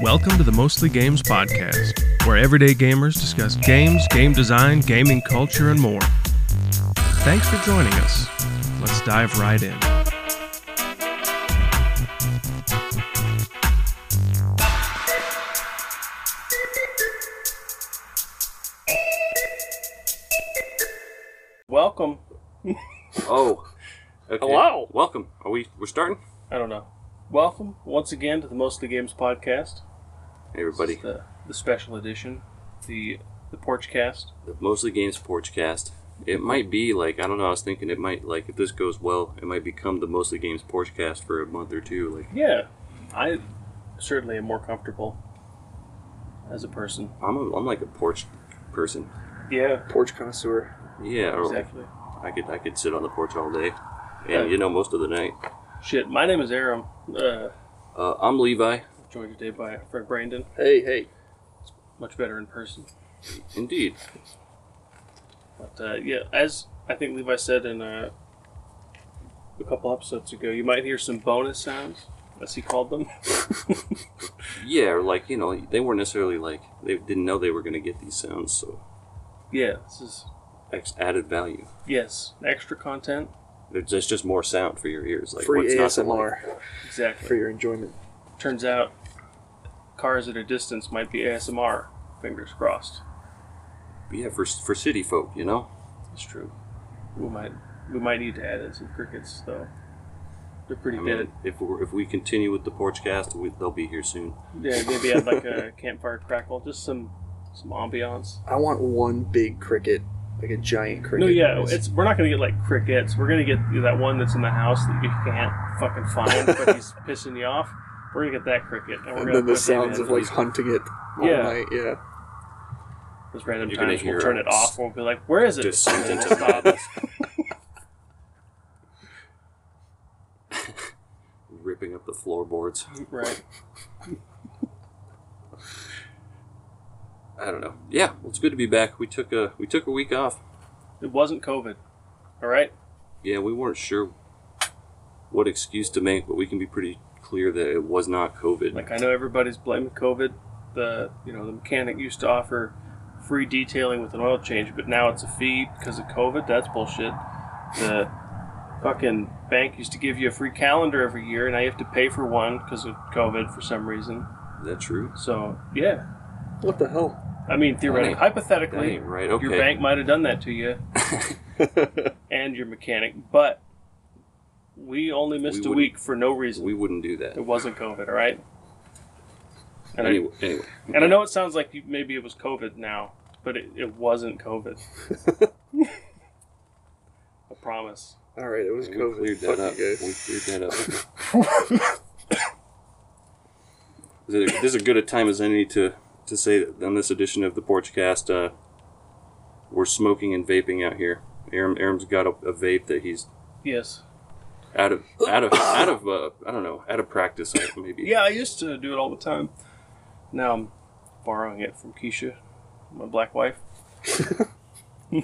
Welcome to the Mostly Games Podcast, where everyday gamers discuss games, game design, gaming culture, and more. Thanks for joining us. Let's dive right in. Welcome. Oh. Okay. Hello. Welcome. Are we we're starting? I don't know. Welcome once again to the Mostly Games podcast. Hey everybody. This is The, the special edition, the the porch cast. The Mostly Games Porchcast. It might be like I don't know, I was thinking it might like if this goes well, it might become the Mostly Games Porchcast for a month or two. Like Yeah, I certainly am more comfortable as a person. I'm a, I'm like a porch person. Yeah, porch connoisseur. Yeah, or exactly. I could I could sit on the porch all day. And you know most of the night. Shit, my name is Aram. Uh, Uh, I'm Levi. joined today by Fred Brandon. Hey, hey. Much better in person. Indeed. But uh, yeah, as I think Levi said in uh, a couple episodes ago, you might hear some bonus sounds, as he called them. Yeah, or like, you know, they weren't necessarily like they didn't know they were gonna get these sounds, so yeah, this is ex- added value. yes, extra content. There's just, just more sound for your ears. Like Free what's not to like. ASMR Exactly. for your enjoyment. Turns out, cars at a distance might be ASMR. Fingers crossed. But Yeah, for for city folk, you know. It's true. We might we might need to add in some crickets though. They're pretty I dead. mean, if we if we continue with the porchcast, we, they'll be here soon. Yeah, maybe add like a campfire crackle, just some some ambiance. I want one big cricket, like a giant cricket. No, yeah, noise. it's we're not gonna get like crickets. We're gonna get that one that's in the house that you can't fucking find, but he's pissing you off. We're gonna get that cricket, and we're and gonna then the sounds of like hunting it all Yeah. night. Yeah. Those random You're times we'll turn it off. We'll be like, "Where is it?" descent And then into we'll madness. Ripping up the floorboards. Right. I don't know. Yeah, well, it's good to be back. We took a we took a week off. It wasn't COVID. All right. Yeah, we weren't sure what excuse to make, but we can be pretty clear that it was not COVID. Like I know everybody's blaming COVID. The you know the mechanic used to offer free detailing with an oil change, but now it's a fee because of COVID. That's bullshit. The fucking bank used to give you a free calendar every year, and now you have to pay for one because of COVID for some reason. Is that true? So yeah, What the hell? I mean theoretically, That ain't- That hypothetically, right. Okay. your bank might have done that to you and your mechanic, but we only missed a week for no reason. we wouldn't do that. it wasn't COVID, all right. And I- Anyway, anyway. And I know it sounds like you, maybe it was COVID now, but it, it wasn't COVID. I promise. All right, it was COVID. We COVID. cleared Fuck that up. you We guys. cleared that up. Is it- This is a good a time as any to, to say that on this edition of the Porchcast, uh, we're smoking and vaping out here. Aram, Aram's got a, a vape that he's Yes. out of out of out of uh, I don't know out of practice maybe. Yeah, I used to do it all the time. Now I'm borrowing it from Keisha, my black wife. yeah,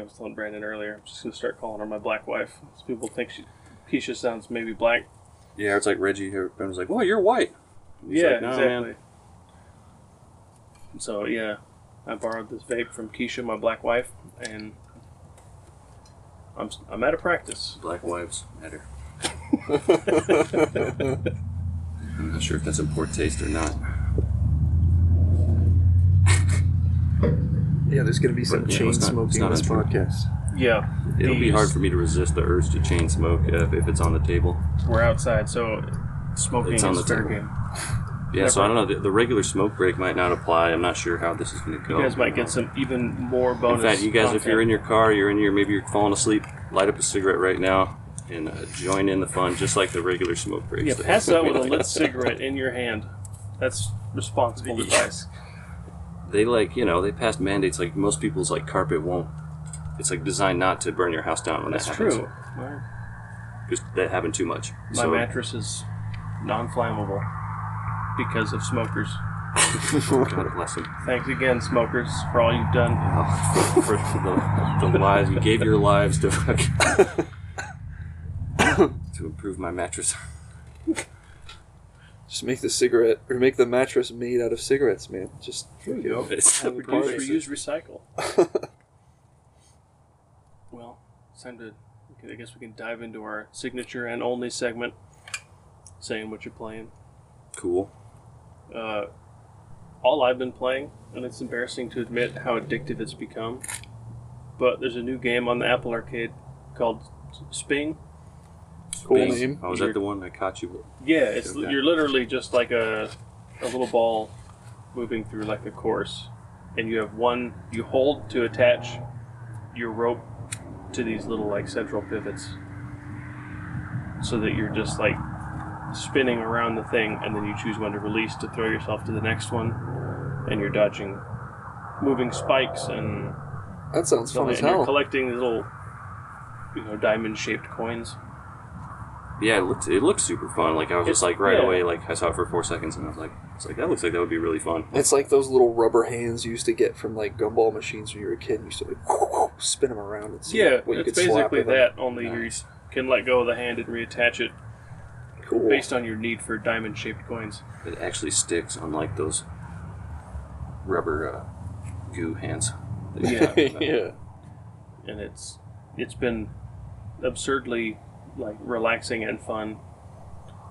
I was telling Brandon earlier. I'm just gonna start calling her my black wife. So people think she, Keisha sounds maybe black. Yeah, it's like Reggie was like, "Well, you're white." He's yeah, like, "No, man." exactly. So yeah, I borrowed this vape from Keisha, my black wife, and I'm I'm out of practice. Black wives matter. I'm not sure if that's in poor taste or not. Yeah, there's gonna be some But, yeah, chain it's not- smoking not in this untrue. podcast. Yeah, It'll be hard for me to resist the urge to chain smoke uh, if, if it's on the table. We're outside, so smoking It's on is the fair table. game. Yeah, so I don't know. The, the regular smoke break might not apply. I'm not sure how this is going to go. You guys might get some even more bonus. In fact, you guys, if you're in your car, you're in your maybe you're falling asleep, light up a cigarette right now and uh, join in the fun, just like the regular smoke breaks. yeah, pass out with a lit cigarette in your hand. That's responsible advice. They like you know they passed mandates like most people's like carpet won't. It's like designed not to burn your house down when That's that happens. true. My, Because that happened too much. my so, mattress is non-flammable because of smokers. God bless him. Thanks again, smokers, for all you've done. Oh, for the, the lives you gave your lives to to improve my mattress. Just make the cigarette or make the mattress made out of cigarettes, man. Just There you go. It's Have Reduce, reuse, recycle. well, it's time to. I guess we can dive into our signature and only segment, saying what you're playing. cool. Uh, all I've been playing, and it's embarrassing to admit how addictive it's become. But there's a new game on the Apple Arcade called Sping. cool Bing. name. Oh, was that the one I caught you? Yeah, it's Okay. you're literally just like a a little ball moving through like a course, and you have one you hold to attach your rope to these little like central pivots, so that you're just like spinning around the thing, and then you choose when to release to throw yourself to the next one, and you're dodging moving spikes and That sounds fun and as you're hell. collecting these little you know diamond shaped coins. Yeah, it looked it looked super fun. Like I was just like right yeah. away, like I saw it for four seconds, and I was like, it's like that looks like that would be really fun. It's like those little rubber hands you used to get from like gumball machines when you were a kid. You used to like spin them around and see Yeah, what you it's could slap basically with them. that. Only you can let go of the hand and reattach it Cool. based on your need for diamond shaped coins. It actually sticks, unlike those rubber uh, goo hands. Yeah, yeah. and it's it's been absurdly like relaxing and fun.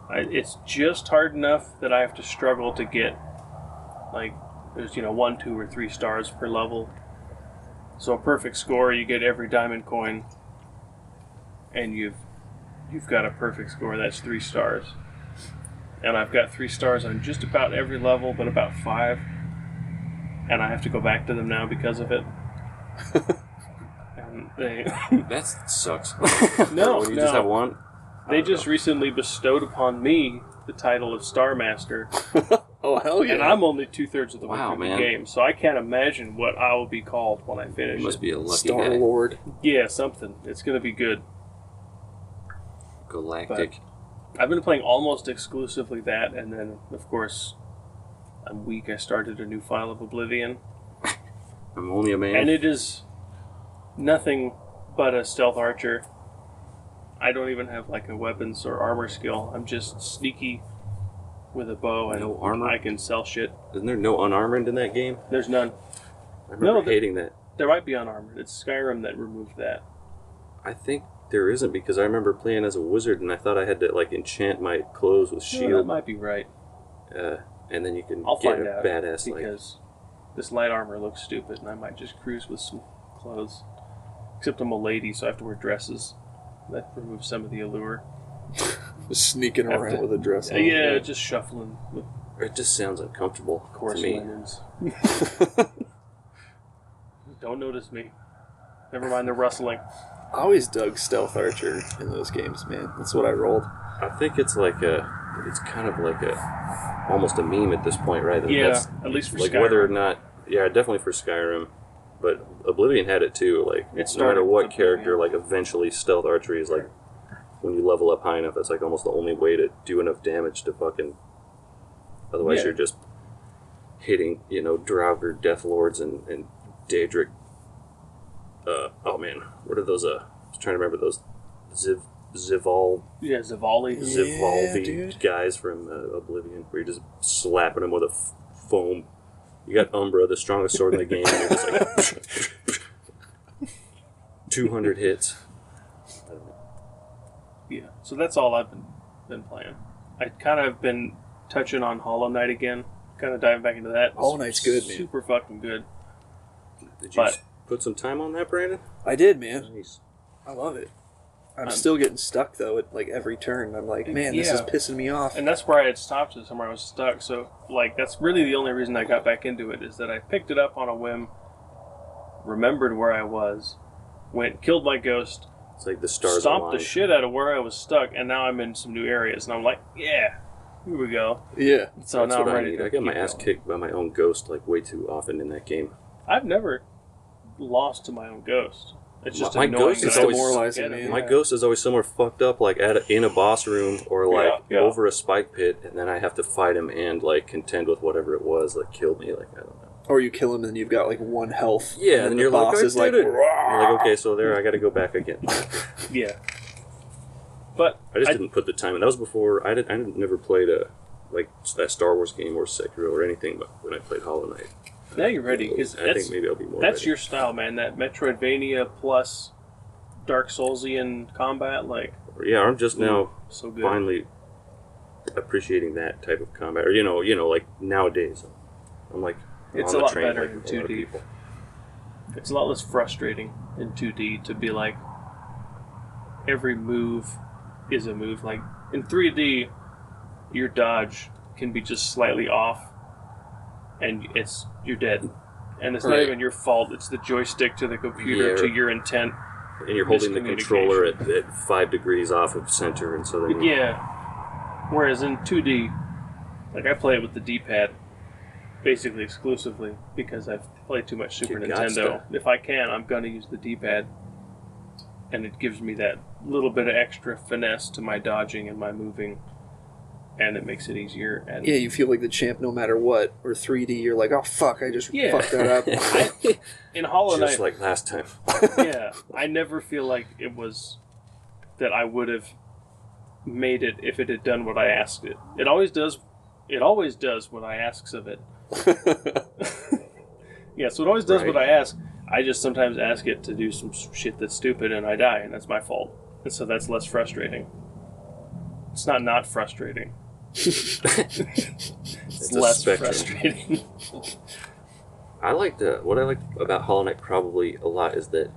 I, it's just hard enough that I have to struggle to get like there's you know one, two, or three stars per level. So a perfect score, you get every diamond coin, and you've you've got a perfect score. That's three stars, and I've got three stars on just about every level, but about five, and I have to go back to them now because of it. and they That sucks. No, when you no. just have one. They just know. recently bestowed upon me the title of Star Master, Oh hell yeah! and I'm only two thirds of the way Wow, through man. the game, so I can't imagine what I will be called when I finish. You must it. be a lucky Star guy. Lord. Yeah, something. It's gonna be good. Galactic. I've been playing almost exclusively that, and then of course, I'm weak. I started a new file of Oblivion, I'm only a man. and it is nothing but a stealth archer. I don't even have like a weapons or armor skill. I'm just sneaky with a bow, and No armor? I can sell shit. Isn't there no unarmored in that game? There's none. I remember No, hating that. There might be unarmored. It's Skyrim that removed that. I think there isn't because I remember playing as a wizard and I thought I had to like enchant my clothes with Yeah, that might be right uh, and then you can I'll get find a out, badass like. because this light armor looks stupid, and I might just cruise with some clothes. Except I'm a lady, so I have to wear dresses. That removes some of the allure. Just sneaking around to- with a dress. Uh, on. yeah, just shuffling with It just sounds uncomfortable coarse to me. Don't notice me. Never mind the rustling. I always dug stealth archer in those games, man. That's what I rolled. I think it's like a, it's kind of like a, almost a meme at this point, right? That Yeah, that's- at least for like Skyrim. whether or not, yeah, definitely for Skyrim, but Oblivion had it too. Like it's no matter what character, like eventually stealth archery is like when you level up high enough, that's like almost the only way to do enough damage to fucking. Otherwise, Yeah. you're just hitting, you know, Draugr Death Lords and and Daedric. Uh, oh man, what are those? Uh, I was trying to remember those. Ziv Zival Yeah, Zavali. Yeah, Zivalvi dude. guys from uh, Oblivion, where you're just slapping them with a f- foam. You got Umbra, the strongest sword in the game. And you're just like two hundred hits. Yeah, so that's all I've been been playing. I kind of been touching on Hollow Knight again, kind of diving back into that. Hollow Knight's good, man. Super fucking good. Did you But- s- put some time on that, Brandon? I did, man. Nice. I love it. I'm Um, still getting stuck though at like every turn. I'm like, man, this is pissing me off. And that's where I had stopped it, somewhere I was stuck. So like that's really the only reason I got back into it is that I picked it up on a whim, remembered where I was, went killed my ghost, It's like the stars stomped the shit out of where I was stuck, and now I'm in some new areas, and I'm like, yeah, here we go. yeah, So That's now what I'm I ready need. to I got my ass going. kicked by my own ghost like way too often in that game. I've never lost to my own ghost. It's just My- my ghost that is I always- demoralizing, get it. man. My Yeah. ghost is always somewhere fucked up, like at a, in a boss room or like Yeah, yeah. over a spike pit, and then I have to fight him and like contend with whatever it was that killed me. Like I don't know. Or you kill him and you've got like one health. Yeah, and and the you're boss like, is like, You're like, okay, so there, I got to go back again. Yeah. But I just I- didn't put the time in. That was before I didn't. I didn't, never played a like that Star Wars game or Sekiro or anything. But when I played Hollow Knight, now you're ready because I that's think maybe I'll be more. that's ready. your style, man. That Metroidvania plus Dark Soulsian combat, like Yeah, I'm just now so good. finally appreciating that type of combat. Or you know, you know, like nowadays, I'm like It's on a the lot train better like in a lot of 2D. people. It's a lot less frustrating in 2D to be like every move is a move. Like in 3D, your dodge can be just slightly off, and it's you're dead. And it's not Right. even your fault. It's the joystick to the computer Yeah. to your intent. And you're holding the controller at, at five degrees off of center, and so then Yeah. Whereas in 2D, like I play it with the D-pad, basically exclusively because I've played too much Super You Nintendo. If I can, I'm gonna use the D-pad, and it gives me that little bit of extra finesse to my dodging and my moving, and it makes it easier. And Yeah, you feel like the champ no matter what. Or 3D, you're like, oh fuck, I just Yeah. fucked that up. in Hollow Knight, just like last time. yeah, I never feel like it was that I would have made it if it had done what I asked it. It always does. It always does what I asks of it. yeah, so it always does what I ask. I just sometimes ask it to do some shit that's stupid and I die, and that's my fault. And so that's less frustrating. It's not not frustrating. It's, less spectrum. frustrating. I liked uh, what I liked about Hollow Knight probably a lot is that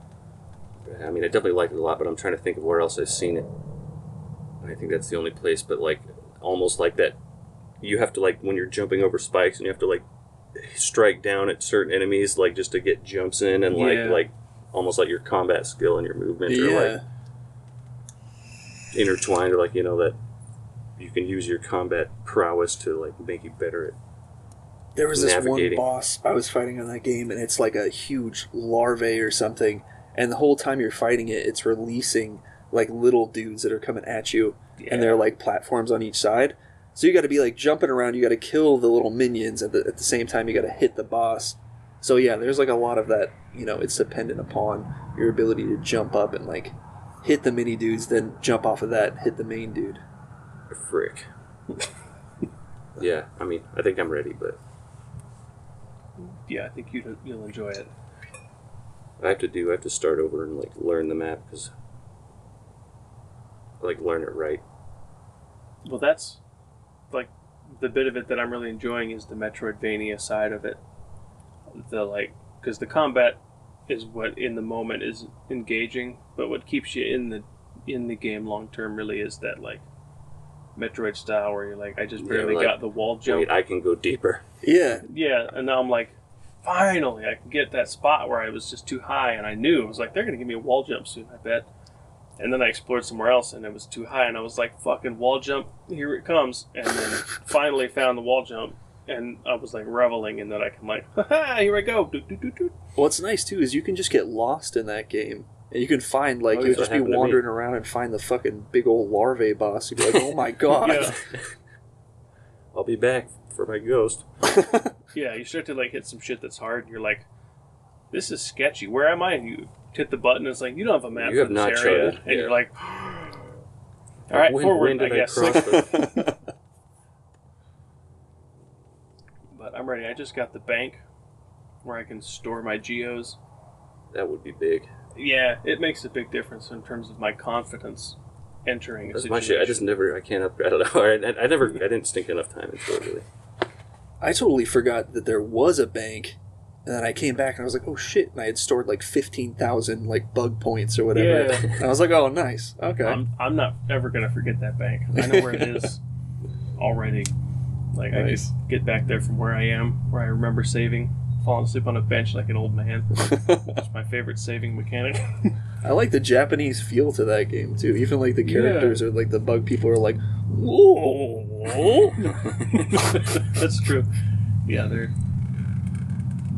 I mean I definitely liked it a lot, but I'm trying to think of where else I've seen it. I think that's the only place, but like almost like that, you have to like when you're jumping over spikes and you have to like strike down at certain enemies like just to get jumps in and like Yeah. like almost like your combat skill and your movement are like intertwined or like you know that you can use your combat prowess to like make you better at There was this one boss I was fighting on that game, and it's like a huge larvae or something. And the whole time you're fighting it, it's releasing like little dudes that are coming at you, and they're like platforms on each side. So you got to be like jumping around. You got to kill the little minions at the, at the same time. You got to hit the boss. So yeah, there's like a lot of that. You know, it's dependent upon your ability to jump up and like hit the mini dudes, then jump off of that, hit the main dude. Frick. yeah, I mean I think I'm ready, but yeah, I think you'd, you'll enjoy it. I have to do. I have to start over and like learn the map because, like, learn it right. Well, that's like the bit of it that I'm really enjoying is the Metroidvania side of it. The like, because the combat is what in the moment is engaging, but what keeps you in the in the game long term really is that like Metroid style where you're like, I just barely like, got the wall jump. Wait, I can go deeper. Yeah, yeah, and now I'm like, finally, I can get that spot where I was just too high, and I knew it was like they're gonna give me a wall jump soon, I bet. And then I explored somewhere else, and it was too high, and I was like, "Fucking wall jump, here it comes!" And then finally found the wall jump, and I was like reveling in that I can like, "Ha here I go!" Doot, doot, doot, doot. What's nice too is you can just get lost in that game. And you can find like Oh, you'll just be happened to me. wandering around and find the fucking big old larvae boss. You'd be like, oh my god. Yeah, I'll be back for my ghost. yeah. You start to like hit some shit that's hard, and you're like, "This is sketchy. Where am I?" And you hit the button, and it's like, "You don't have a map You for have this not area," and yeah. you're like, "All right, When- forward, when did I guess." cross but I'm ready. I just got the bank where I can store my geos. that would be big. Yeah, it makes a big difference in terms of my confidence entering a That's my situation. shit. I just never. I can't upgrade. I don't know. I, I never. I didn't stink enough time into it really. I totally forgot that there was a bank. And then I came back and I was like, oh shit. And I had stored like 15,000 like bug points or whatever. Yeah. And I was like, oh, nice. Okay. I'm, I'm not ever gonna forget that bank. I know where it is already. Like I just get back there from where I am, where I remember saving, falling asleep on a bench like an old man. It's my favorite saving mechanic. I like the Japanese feel to that game too. Even like the Yeah. characters or like the bug people are like, whoa. That's true. Yeah, they're.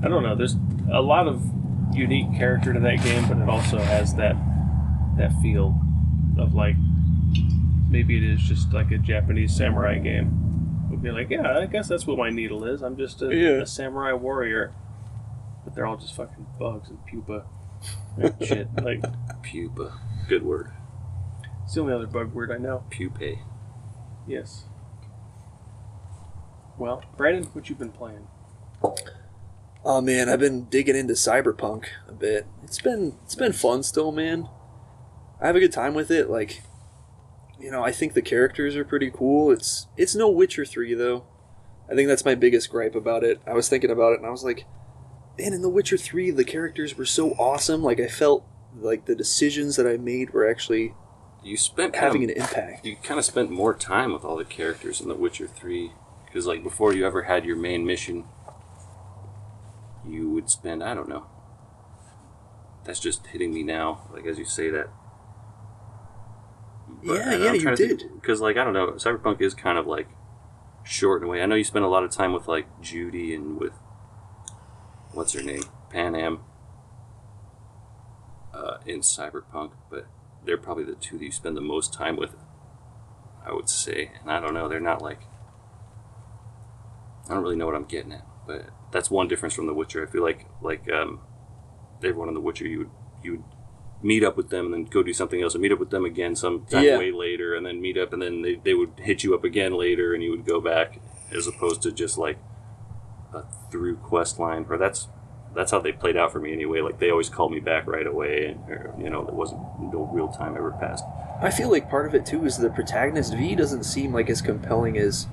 I don't know. There's a lot of unique character to that game, but it also has that that feel of like maybe it is just like a Japanese samurai game. Would be like, yeah, I guess that's what my needle is. I'm just a, Yeah. a samurai warrior, but they're all just fucking bugs and pupa and shit. Like Pupa. Good word. it's the only other bug word I know. Pupae. Yes. Well, Brandon, what you been playing? Oh man, I've been digging into Cyberpunk a bit. It's been it's been fun still, man. I have a good time with it. Like, you know, I think the characters are pretty cool. It's it's no Witcher three though. I think that's my biggest gripe about it. I was thinking about it and I was like, man, in The Witcher three, the characters were so awesome. Like, I felt like the decisions that I made were actually You spent kind having of, an impact. you kind of spent more time with all the characters in The Witcher 3 because like before you ever had your main mission you would spend I don't know that's just hitting me now like as you say that Yeah, yeah, you did. because like I don't know Cyberpunk is kind of like short in a way I know you spend a lot of time with like Judy and with what's her name Panam uh, in Cyberpunk but they're probably the two that you spend the most time with I would say. And I don't know, they're not like I don't really know what I'm getting at, but that's one difference from The Witcher. I feel like like um everyone in The Witcher you would you would meet up with them and then go do something else and meet up with them again sometime Yeah. way later and then meet up and then they, they would hit you up again later and you would go back as opposed to just like a through quest line or that's that's how they played out for me anyway like they always called me back right away and or, you know there wasn't no real time ever passed I feel like part of it too is the protagonist V doesn't seem like as compelling as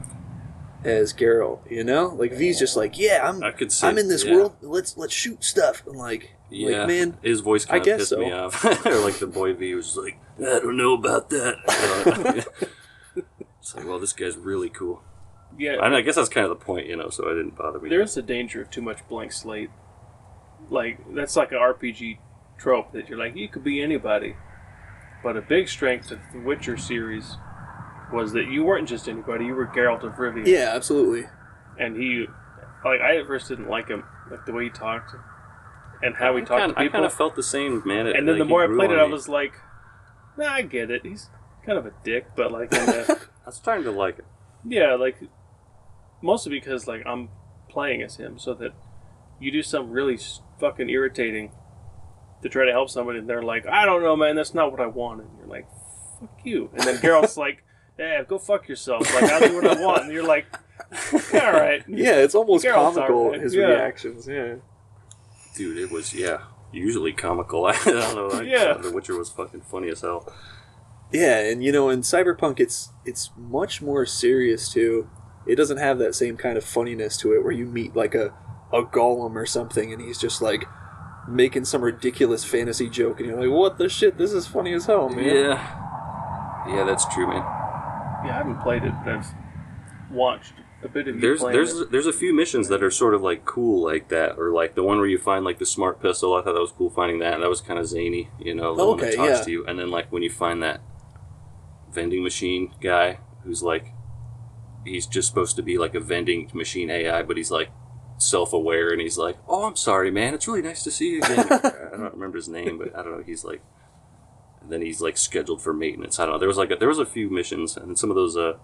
as Geralt. You know, like V's just like, yeah, I'm I could say I'm in this yeah. world. Let's let's shoot stuff. And like, Yeah, like man, his voice I kind of guess pissed so. me off. or like the boy V was like, I don't know about that. Uh, it's like, well, this guy's really cool. Yeah, And I guess that's kind of the point, you know. So it didn't bother me. There's a danger of too much blank slate. Like that's like an RPG trope that you're like you could be anybody. But a big strength of the Witcher series was that you weren't just anybody. You were Geralt of Rivia, yeah, absolutely. and he, like I at first didn't like him, like the way he talked, and how he I talked kinda, to I people. kind of felt the same, man. It- and then like, the more I played it, on I was like, Nah, I get it. He's kind of a dick, but like, in a, I was starting to like it. yeah, like mostly because like I'm playing as him, so that you do something really fucking irritating to try to help somebody, and they're like, I don't know, man, that's not what I wanted. And you're like, fuck you. And then Geralt's like, Yeah, go fuck yourself. Like I do what I want, and you're like, all right. Yeah, it's almost Geralt's comical alright, his yeah. reactions. Yeah. Dude, it was yeah. Usually comical. I don't know. I Yeah. The Witcher was fucking funny as hell. Yeah, and you know, in Cyberpunk, it's it's much more serious too. It doesn't have that same kind of funniness to it, where you meet like a a golem or something, and he's just like making some ridiculous fantasy joke, and you're like, "What the shit? This is funny as hell, man." Yeah, yeah, that's true, man. Yeah, I haven't played it, but I've watched a bit of you There's playing there's it. there's a few missions that are sort of like cool like that, or like the one where you find like the smart pistol. I thought that was cool finding that. That was kind of zany, you know, the one that Okay, talks yeah. to you. And then like when you find that vending machine guy who's like, he's just supposed to be like a vending machine AI, but he's like self-aware and he's like, "Oh, I'm sorry, man. It's really nice to see you again." I don't remember his name, but I don't know. He's like, and then he's like scheduled for maintenance. I don't know. There was like a, there was a few missions, and some of those uh,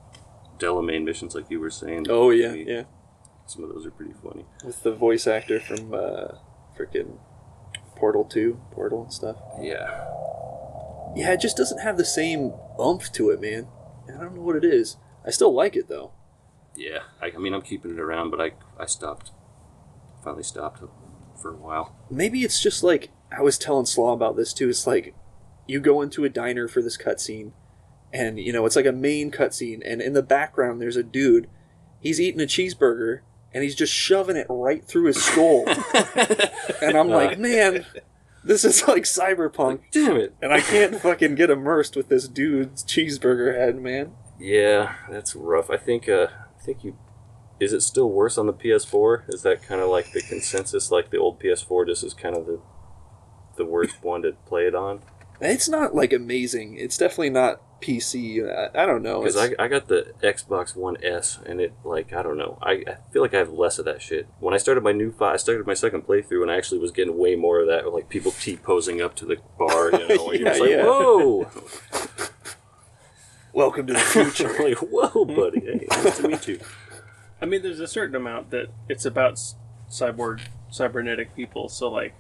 Delamain missions, like you were saying. Oh yeah, yeah. some of those are pretty funny. With the voice actor from uh, freaking Portal Two, Portal and stuff. Yeah. Yeah, it just doesn't have the same oomph to it, man. I don't know what it is. I still like it though. Yeah. I, I mean, I'm keeping it around, but I, I stopped. Finally stopped for a while. Maybe it's just like I was telling Slaw about this too. It's like you go into a diner for this cutscene, and you know it's like a main cutscene, and in the background there's a dude. He's eating a cheeseburger, and he's just shoving it right through his skull. and I'm like, man, this is like cyberpunk, Damn it. and I can't fucking get immersed with this dude's cheeseburger head, man. Yeah, that's rough. I think, uh, I think you. Is it still worse on the PS4? Is that kind of like the consensus? Like the old PS4 just is kind of the the worst one to play it on? It's not like amazing. It's definitely not PC. I, I don't know. Because I, I got the Xbox One S, and it like I don't know. I, I feel like I have less of that shit. When I started my new fi I started my second playthrough, and I actually was getting way more of that, like people t posing up to the bar. You know, and you're just like, Yeah, yeah. whoa, Welcome to the future. like whoa, buddy. Hey, nice to meet you. I mean, there's a certain amount that it's about cyborg, cybernetic people. So like,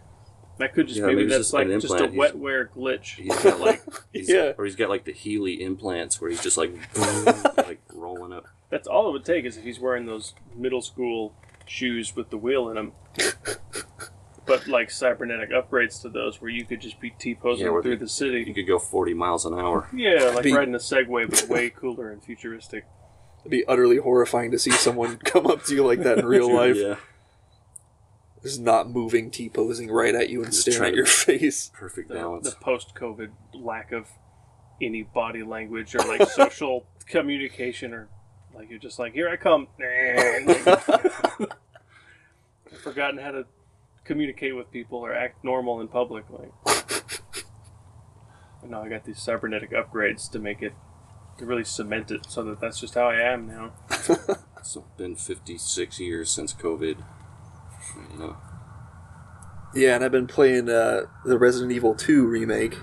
that could just Yeah, maybe maybe that's just like just a implant. He's- wetware glitch. He's got like, he's, Yeah. or he's got like the Heely implants where he's just like, like rolling up. That's all it would take is if he's wearing those middle school shoes with the wheel in them. but like cybernetic upgrades to those, where you could just be t posing Yeah, through you- the city. You could go 40 miles an hour. Yeah, like Be- riding a Segway, but way cooler and futuristic. It'd be utterly horrifying to see someone come up to you like that in real life. Yeah, Just not moving, T posing right at you and Just staring at your face. perfect The, balance. the post-COVID lack of any body language or like social communication, or like you're just like, here I come. I've forgotten how to communicate with people or act normal in public. Like, and now I got these cybernetic upgrades to make it to really cement it so that that's just how I am now. It's been 56 years since COVID. Yeah, and I've been playing uh, the Resident Evil 2 remake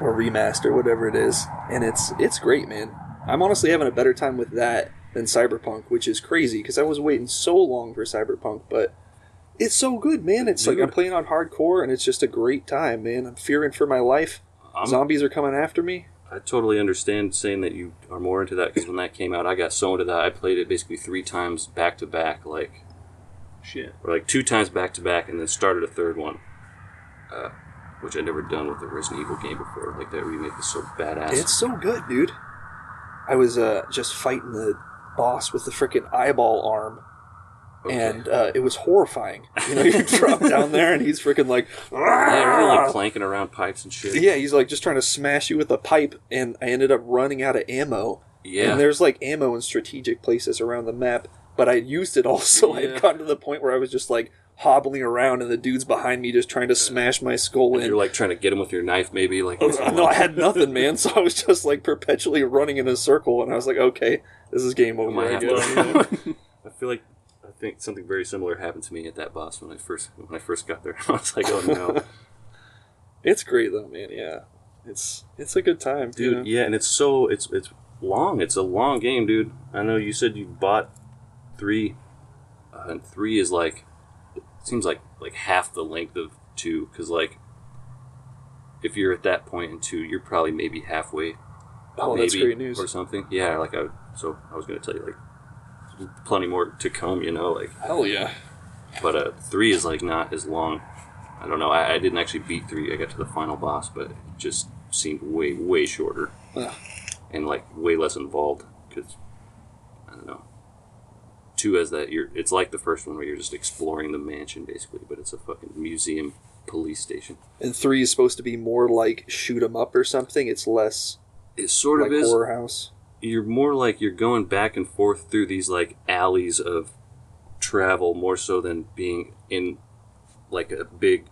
or remaster, whatever it is, and it's it's great, man. I'm honestly having a better time with that than Cyberpunk, which is crazy because I was waiting so long for Cyberpunk, but it's so good, man. It's like I'm playing on hardcore, and it's just a great time, man. I'm fearing for my life. I'm, Zombies are coming after me. I totally understand saying that you are more into that because when that came out, I got so into that. I played it basically three times back to back, like Shit. or like two times back to back, and then started a third one, uh, which I'd never done with a Resident Evil game before. Like that remake is so badass. It's so good, dude. I was uh, just fighting the boss with the freaking eyeball arm, Okay. and uh, it was horrifying. You know, you drop down there, and he's freaking like, yeah, everything like clanking around pipes and shit. yeah, he's like just trying to smash you with a pipe, and I ended up running out of ammo. yeah. And there's like ammo in strategic places around the map, but I used it all, so I had gotten to the point where I was just like hobbling around, and the dude's behind me just trying to smash my skull in. You're like trying to get him with your knife, maybe. Like, oh, no, I had nothing, man. So I was just like perpetually running in a circle, and I was like, okay, this is game over. might I to- I feel like I think something very similar happened to me at that boss when I first when I first got there. I was like, oh no, It's great though, man. Yeah, it's it's a good time, dude. dude. Yeah, and it's so it's it's long. It's a long game, dude. I know you said you bought three, uh, and three is like it seems like like half the length of two because like if you're at that point in two, you're probably maybe halfway Oh, maybe that's great news. or something. Yeah, like I so I was gonna tell you like plenty more to come. You know, like Hell yeah. but uh, three is like not as long. I don't know. I, I didn't actually beat three. I got to the final boss, but it just seemed way way shorter Ugh. and like way less involved because I don't know. Two has that you're. It's like the first one where you're just exploring the mansion basically, but it's a fucking museum police station. And three is supposed to be more like shoot 'em up or something. It's less It sort like of is. horror house. you're more like you're going back and forth through these like alleys of travel more so than being in like a big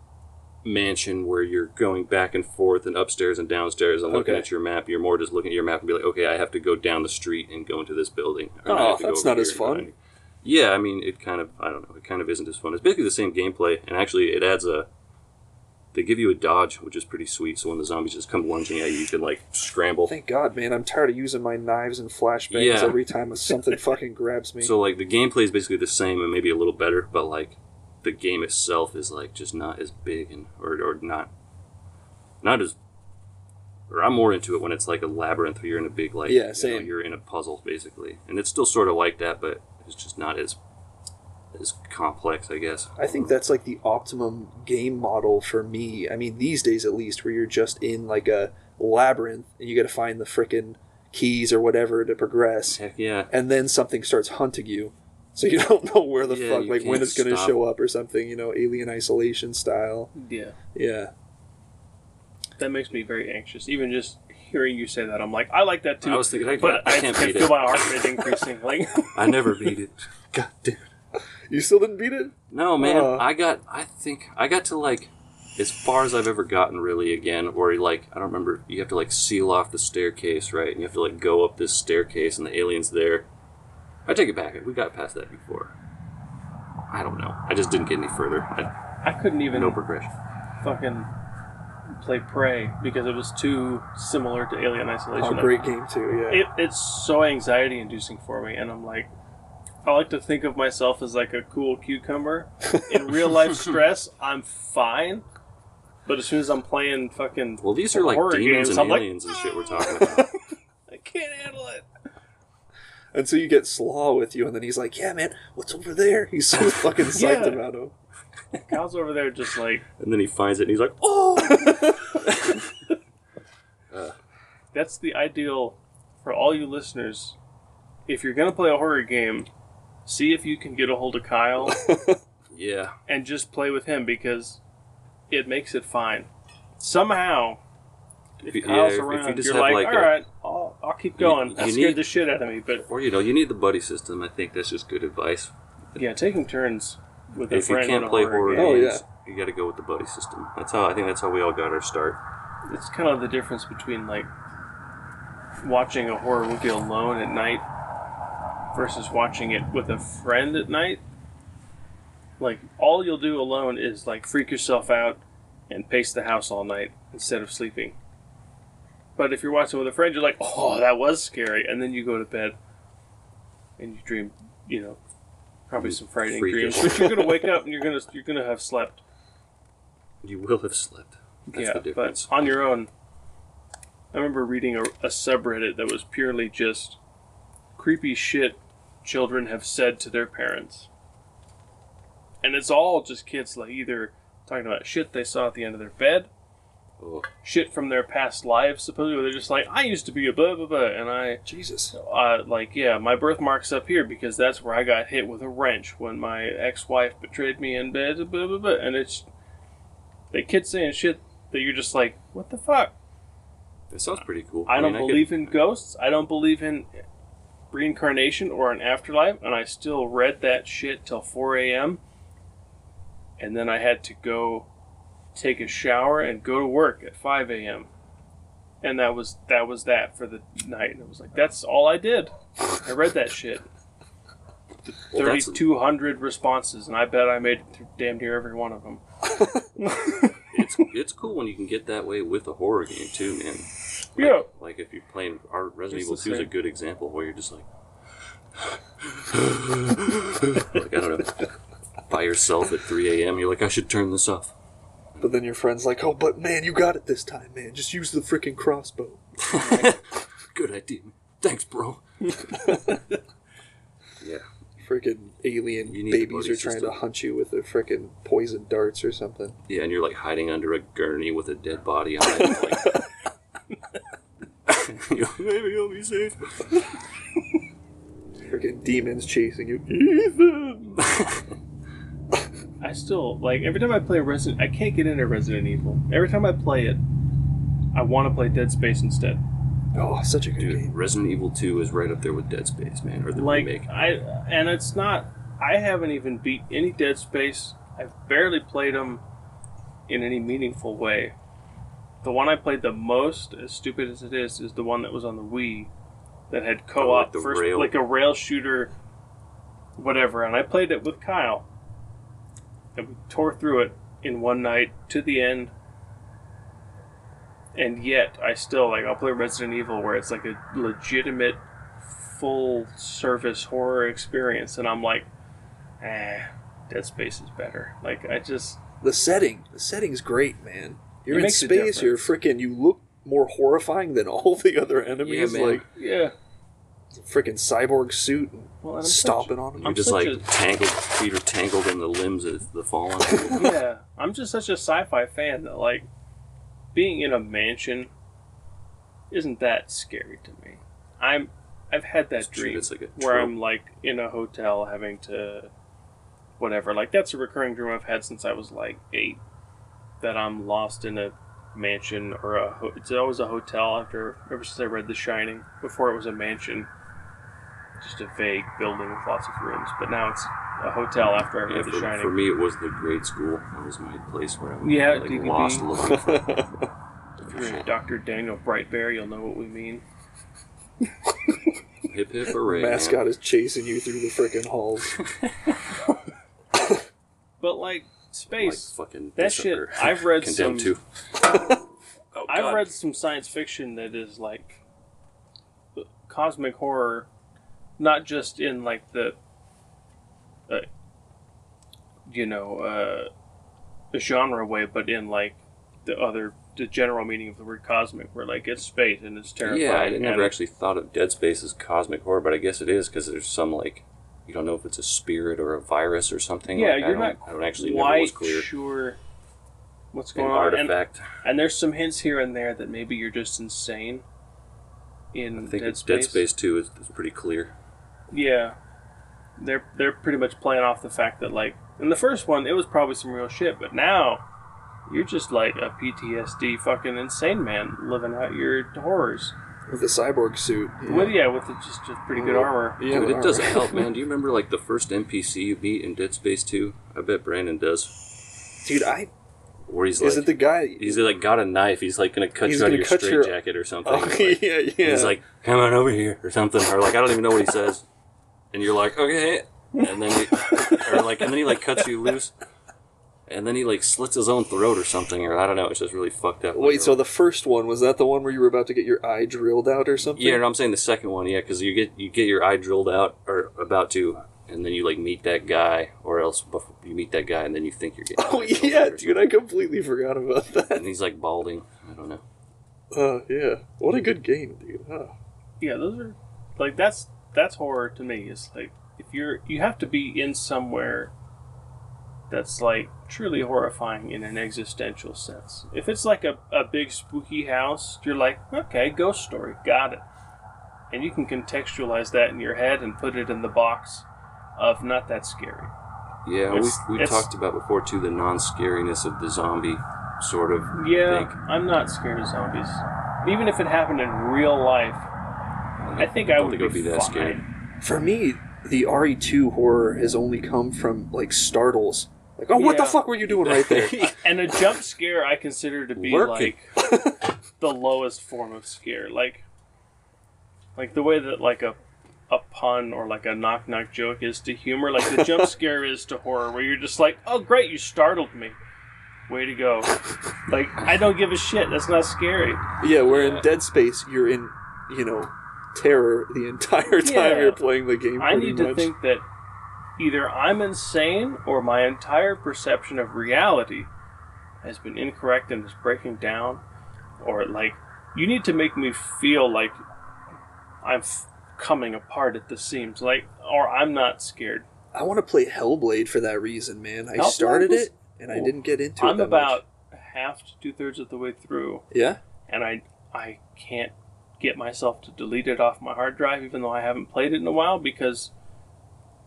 mansion where you're going back and forth and upstairs and downstairs and looking Okay. at your map you're more just looking at your map and be like okay i have to go down the street and go into this building Oh, have to go that's not as fun. Yeah i mean it kind of i don't know it kind of isn't as fun it's basically the same gameplay and actually it adds a they give you a dodge which is pretty sweet so when the zombies just come lunging at you you can like scramble Thank God, man. I'm tired of using my knives and flashbangs Yeah. every time something fucking grabs me. So like the gameplay is basically the same and maybe a little better, but like the game itself is like just not as big and or, or not not as or I'm more into it when it's like a labyrinth where you're in a big like Yeah, you know, same. you're in a puzzle basically. And it's still sort of like that, but it's just not as as complex, I guess. I think that's like the optimum game model for me. I mean, these days at least, where you're just in like a labyrinth and you got to find the frickin' keys or whatever to progress, Heck yeah. and then something starts hunting you. So you don't know where the Yeah, fuck, like when it's going to show up or something. You know, Alien Isolation style. Yeah, Yeah, that makes me very anxious. Even just hearing you say that, I'm like, I like that too. I was thinking I, but I I, can't can beat feel it. my heart rate increasing. Like, I never beat it. God damn. you still didn't beat it. No, man. Uh. I got. I think I got to like as far as I've ever gotten, really. Again, where you like, I don't remember. You have to like seal off the staircase, right? And you have to like go up this staircase, and the alien's there. I take it back. We got past that before. I don't know. I just didn't get any further. I, I couldn't even no progression. fucking play Prey because it was too similar to Alien Isolation. Oh, great game too. Yeah. It, it's so anxiety inducing for me, and I'm like, I like to think of myself as like a cool cucumber. In real life stress, I'm fine. But as soon as I'm playing fucking Well, these are like demons games, and I'm like, aliens and shit we're talking about. I can't handle it. And so you get Slaw with you, and then he's like, "Yeah, man, what's over there?" He's so fucking psyched Yeah. about him. Kyle's over there just like, and then he finds it, and he's like, "Oh!" that's the ideal for all you listeners. If you're gonna play a horror game, see if you can get a hold of Kyle yeah. and just play with him because it makes it fine. Somehow, if If you- Kyle's yeah, if you around, just you're have, like, like, all a- right, I'll, I'll keep going. You- that you scared need- the shit out of me, but Or you know, you need the buddy system. I think that's just good advice. yeah, taking turns with a If you can't play horror horror game, Oh, games, yeah. you got to go with the buddy system. That's how I think that's how we all got our start. it's kind of the difference between like watching a horror movie alone at night versus watching it with a friend at night. Like all you'll do alone is like freak yourself out and pace the house all night instead of sleeping. But if you're watching with a friend, you're like, "Oh, that was scary," and then you go to bed and you dream, you know, probably some frightening Freakish. dreams. But you're gonna wake up and you're gonna you're gonna have slept. You will have slept. That's yeah, the difference. but on your own. I remember reading a, a subreddit that was purely just creepy shit children have said to their parents. And it's all just kids like either talking about shit they saw at the end of their bed, Oh, shit from their past lives, supposedly where they're just like, I used to be a blah blah blah and I Jesus. uh, like yeah, my birthmark's up here because that's where I got hit with a wrench when my ex-wife betrayed me in bed. Blah, blah, blah. And it's they kids saying shit that you're just like, what the fuck? that sounds pretty cool. I don't mean, could- believe in ghosts. I don't believe in reincarnation or an afterlife, and I still read that shit till 4 a.m. And then I had to go take a shower and go to work at 5 a.m. And that was that was that for the night. And I was like that's all I did. I read that shit. Well, 3,200 responses, and I bet I made through damn near every one of them. it's it's cool when you can get that way with a horror game too, man. Like, Yeah. Like if you're playing our Resident Evil Two is a good example where you're just like, like I don't know, by yourself at 3 a.m. You're like, I should turn this off. But then your friend's like, "Oh, but man, you got it this time, man. Just use the freaking crossbow." Good idea. Thanks, bro. yeah. Freaking alien You need the babies buddy are trying system. to hunt you with their freaking poison darts or something. Yeah, and you're like hiding under a gurney with a dead body on it. Like, maybe you'll be safe. Freaking demons chasing you. Ethan. I still like every time I play a Resident. I can't get into Resident Evil. Every time I play it, I want to play Dead Space instead. Oh, such a good Dude, game. Resident Evil 2 is right up there with Dead Space, man, or the Like remake. I, and it's not. I haven't even beat any Dead Space. I've barely played them in any meaningful way. The one I played the most, as stupid as it is, is the one that was on the Wii, that had co-op Oh, like the first, rail- like a rail shooter, whatever. And I played it with Kyle, and we tore through it in one night to the end. And yet, I still like. I'll play Resident Evil, where it's like a legitimate, full service horror experience, and I'm like, eh, Dead Space is better. Like I just The setting. The setting's great, man. You're It in makes a space. You're difference. freaking. You look more horrifying than all the other enemies. man. like yeah. Freaking cyborg suit and Well, and I'm stomping on him. You're I'm just such like a- tangled, feet are tangled in the limbs of the fallen. yeah, I'm just such a sci-fi fan that like being in a mansion isn't that scary to me. I'm I've had that It's true, dream it's like a where. I'm like in a hotel having to whatever. Like that's a recurring dream I've had since I was like eight. That I'm lost in a mansion or a ho- it's always a hotel after ever since I read The Shining. Before it was a mansion, just a vague building with lots of rooms. But now it's a hotel after I Yeah, The for, Shining. for me, it was the grade school. That was my place where I was Yeah, like, DVB. lost looking for If you're a Dr. Daniel Brightbear, you'll know what we mean. hip hip hooray. man. Mascot is chasing you through the freaking halls. But like Like space, fucking that shit. I've read some. to. Oh, I've read some science fiction that is like cosmic horror, not just in like the, uh, you know, uh, the genre way, but in like the other, the general meaning of the word cosmic, where like it's space and it's terrifying. Yeah, I never actually thought of Dead Space as cosmic horror, but I guess it is because there's some like you don't know if it's a spirit or a virus or something. Yeah, like, you're don't, not I don't actually quite clear. sure what's An going on, and, artifact. and there's some hints here and there that maybe you're just insane. In I think Dead Space. Dead Space Two is, is pretty clear. Yeah, they're they're pretty much playing off the fact that like in the first one it was probably some real shit, but now you're just like a PTSD fucking insane man living out your horrors. With the cyborg suit. Yeah. With yeah, with the, just just pretty good armor. Yeah, Dude, the it doesn't help, man. Do you remember like the first NPC you beat in Dead Space Two? I bet Brandon does. Dude, I. Where he's like, Is it the guy? he's like got a knife. He's like gonna cut He's you out of your cut your- straitjacket or something. Oh, Like, yeah, yeah. He's like, "Come on over here" or something, or like I don't even know what he says, and you're like, "Okay," and then he, or like, and then he like cuts you loose, and then he like slits his own throat or something, or I don't know. It's just really fucked up. Wait, so the first one was that the one where you were about to get your eye drilled out or something? yeah, no, I'm saying the second one, yeah, because you get you get your eye drilled out or about to, and then you like meet that guy, or else before you meet that guy, and then you think you're getting. Oh your yeah, dude, I completely forgot about that. And he's like balding. I don't know. Uh, yeah, what a good game, dude. Huh. Yeah, those are like that's that's horror to me. It's like if you're you have to be in somewhere that's like truly horrifying in an existential sense. If it's like a, a big spooky house, you're like, okay, ghost story, got it. And you can contextualize that in your head and put it in the box of not that scary. Yeah, we It's- we it's- talked about before too the non scariness of the zombie sort of Yeah, thing. I'm not scared of zombies. Even if it happened in real life, I think I don't would think it be, would be that fine. scary. For me, the RE2 horror has only come from like startles. Like, oh, what the fuck were you doing right there? And a jump scare I consider to be Lurking. like the lowest form of scare. Like like the way that like a a pun or like a knock knock joke is to humor, like the jump scare is to horror, where you're just like, Oh great, you startled me. Way to go. Like, I don't give a shit, that's not scary. yeah, where Yeah. in Dead Space, you're in, you know, terror the entire time Yeah. you're playing the game. I need to think that either I'm insane or my entire perception of reality has been incorrect and is breaking down, or like you need to make me feel like I'm f- coming apart at the seams, like or I'm not scared. I want to play Hellblade for that reason, man. I Hellblade started was- it and I didn't get into it. I'm about much. half to two thirds of the way through, Yeah. and I I can't get myself to delete it off my hard drive, even though I haven't played it in a while, because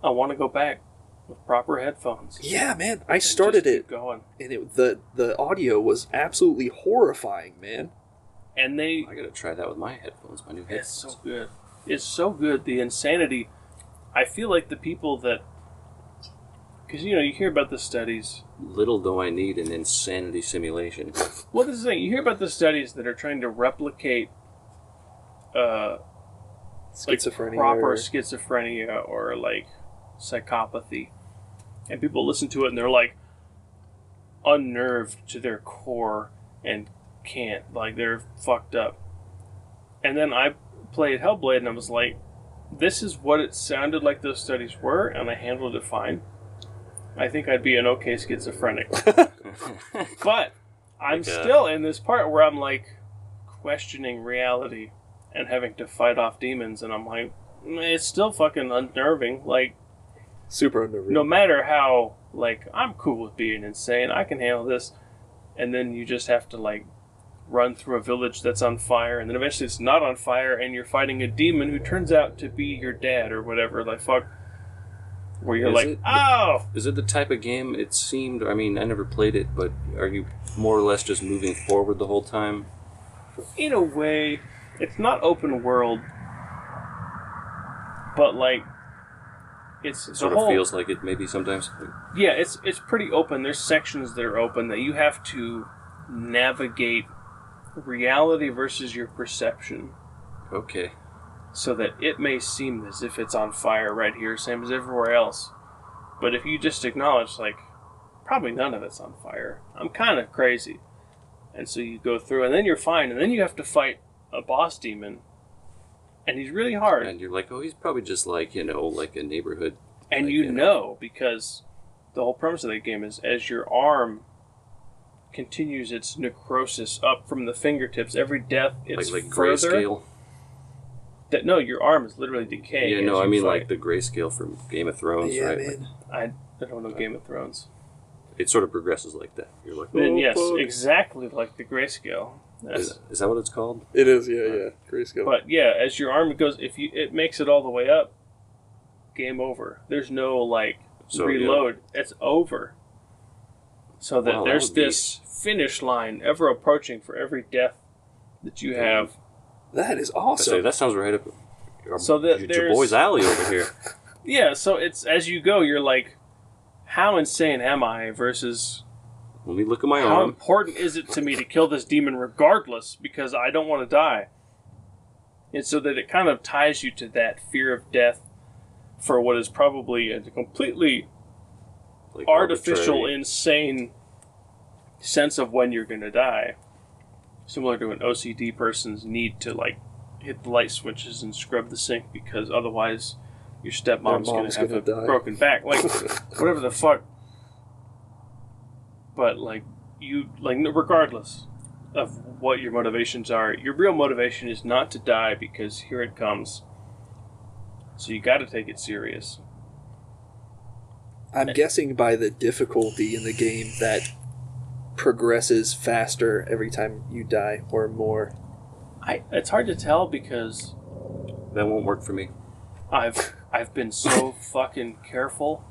I want to go back with proper headphones. Yeah, man. I started it going. and it, the the audio was absolutely horrifying, man. and they I gotta try that with my headphones, my new headphones. it's so good it's so good the insanity i feel like the people that because you know you hear about the studies Little do I need an insanity simulation. well this is the thing you hear about the studies that are trying to replicate uh like proper or- schizophrenia or like psychopathy. And people listen to it and they're like unnerved to their core and can't like they're fucked up. And then i played hellblade and i was like this is what it sounded like those studies were and i handled it fine. I think i'd be an okay schizophrenic. But i'm Like, uh, still in this part where i'm like questioning reality and having to fight off demons and i'm like "Mm, it's still fucking unnerving like Super underrated. no matter how like I'm cool with being insane, I can handle this, and then you just have to like run through a village that's on fire, and then eventually it's not on fire, and you're fighting a demon who turns out to be your dad or whatever. Like fuck, where you're Is like, it? oh, Is it the type of game it seemed? I mean, I never played it, but are you more or less just moving forward the whole time? in a way, it's not open world, but like it's the Sort whole, of feels like it maybe sometimes. Yeah, it's it's pretty open. There's sections that are open that you have to navigate reality versus your perception, Okay. so that it may seem as if it's on fire right here, same as everywhere else. But if you just acknowledge, like, probably none of it's on fire. I'm kind of crazy, and so you go through, and then you're fine, and then you have to fight a boss demon, and he's really hard. And you're like, oh, he's probably just like you know, like a neighborhood. And Like, you you know because the whole premise of that game is as your arm continues its necrosis up from the fingertips, every death it's like like further. grayscale. That no, your arm is literally decaying. Yeah, no, I mean fight. like the grayscale from Game of Thrones, yeah, right? man. I, I don't know Game of Thrones. It sort of progresses like that. You're like, Then oh, yes, fuck. exactly like the grayscale. That's, Is, is that what it's called? It is, yeah, yeah. Grayscale. but yeah, as your arm goes, if you it makes it all the way up, game over. There's no like So, yeah. reload. It's over. So that Wow, that there's be- this finish line ever approaching for every death that you have. that is I say awesome. that sounds right up your, So that your, there's- boy's alley over here. Yeah, so it's as you go, you're like, how insane am I versus Let me look at my how arm. important is it to me to kill this demon regardless because I don't want to die? And so that it kind of ties you to that fear of death for what is probably a completely Like artificial, arbitrary. insane sense of when you're going to die. Similar to an OCD person's need to like hit the light switches and scrub the sink because otherwise your stepmom's going to have gonna a die. broken back. Like whatever the fuck. But like you like regardless of what your motivations are, your real motivation is not to die because here it comes. So you got to take it serious. I'm guessing by the difficulty in the game that progresses faster every time you die or more. I it's hard to tell because That won't work for me. I've I've been so fucking careful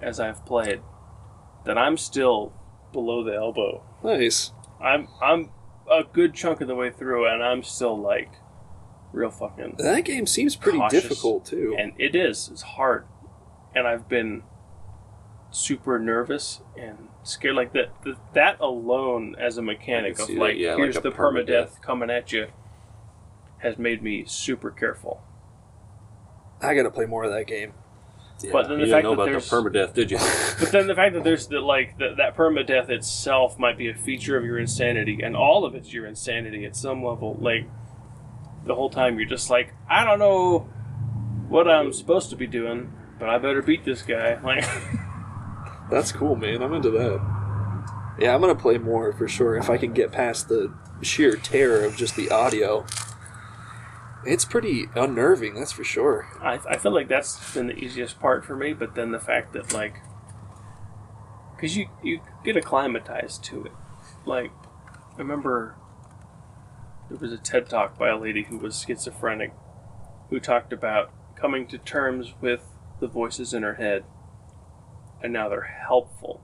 as I've played that I'm still below the elbow. Nice. I'm I'm a good chunk of the way through and I'm still like real fucking That game seems pretty Cautious. difficult too. and it is it's hard and I've been super nervous and scared like that that, alone as a mechanic of like yeah, here's a the permadeath permadeath. coming at you has made me super careful. I gotta play more of that game. Yeah, But then the you fact that about the there's- permadeath, did you? But then the fact that there's that like that that permadeath itself might be a feature of your insanity, and all of it's your insanity at some level. Like the whole time you're just like, I don't know what I'm supposed to be doing, but I better beat this guy. Like That's cool, man. I'm into that. Yeah, I'm gonna play more for sure if I can get past the sheer terror of just the audio. It's pretty unnerving, that's for sure. I, I feel like that's been the easiest part for me. But then the fact that like, because you you get acclimatized to it. Like, I remember there was a TED talk by a lady who was schizophrenic, who talked about coming to terms with the voices in her head, and now they're helpful.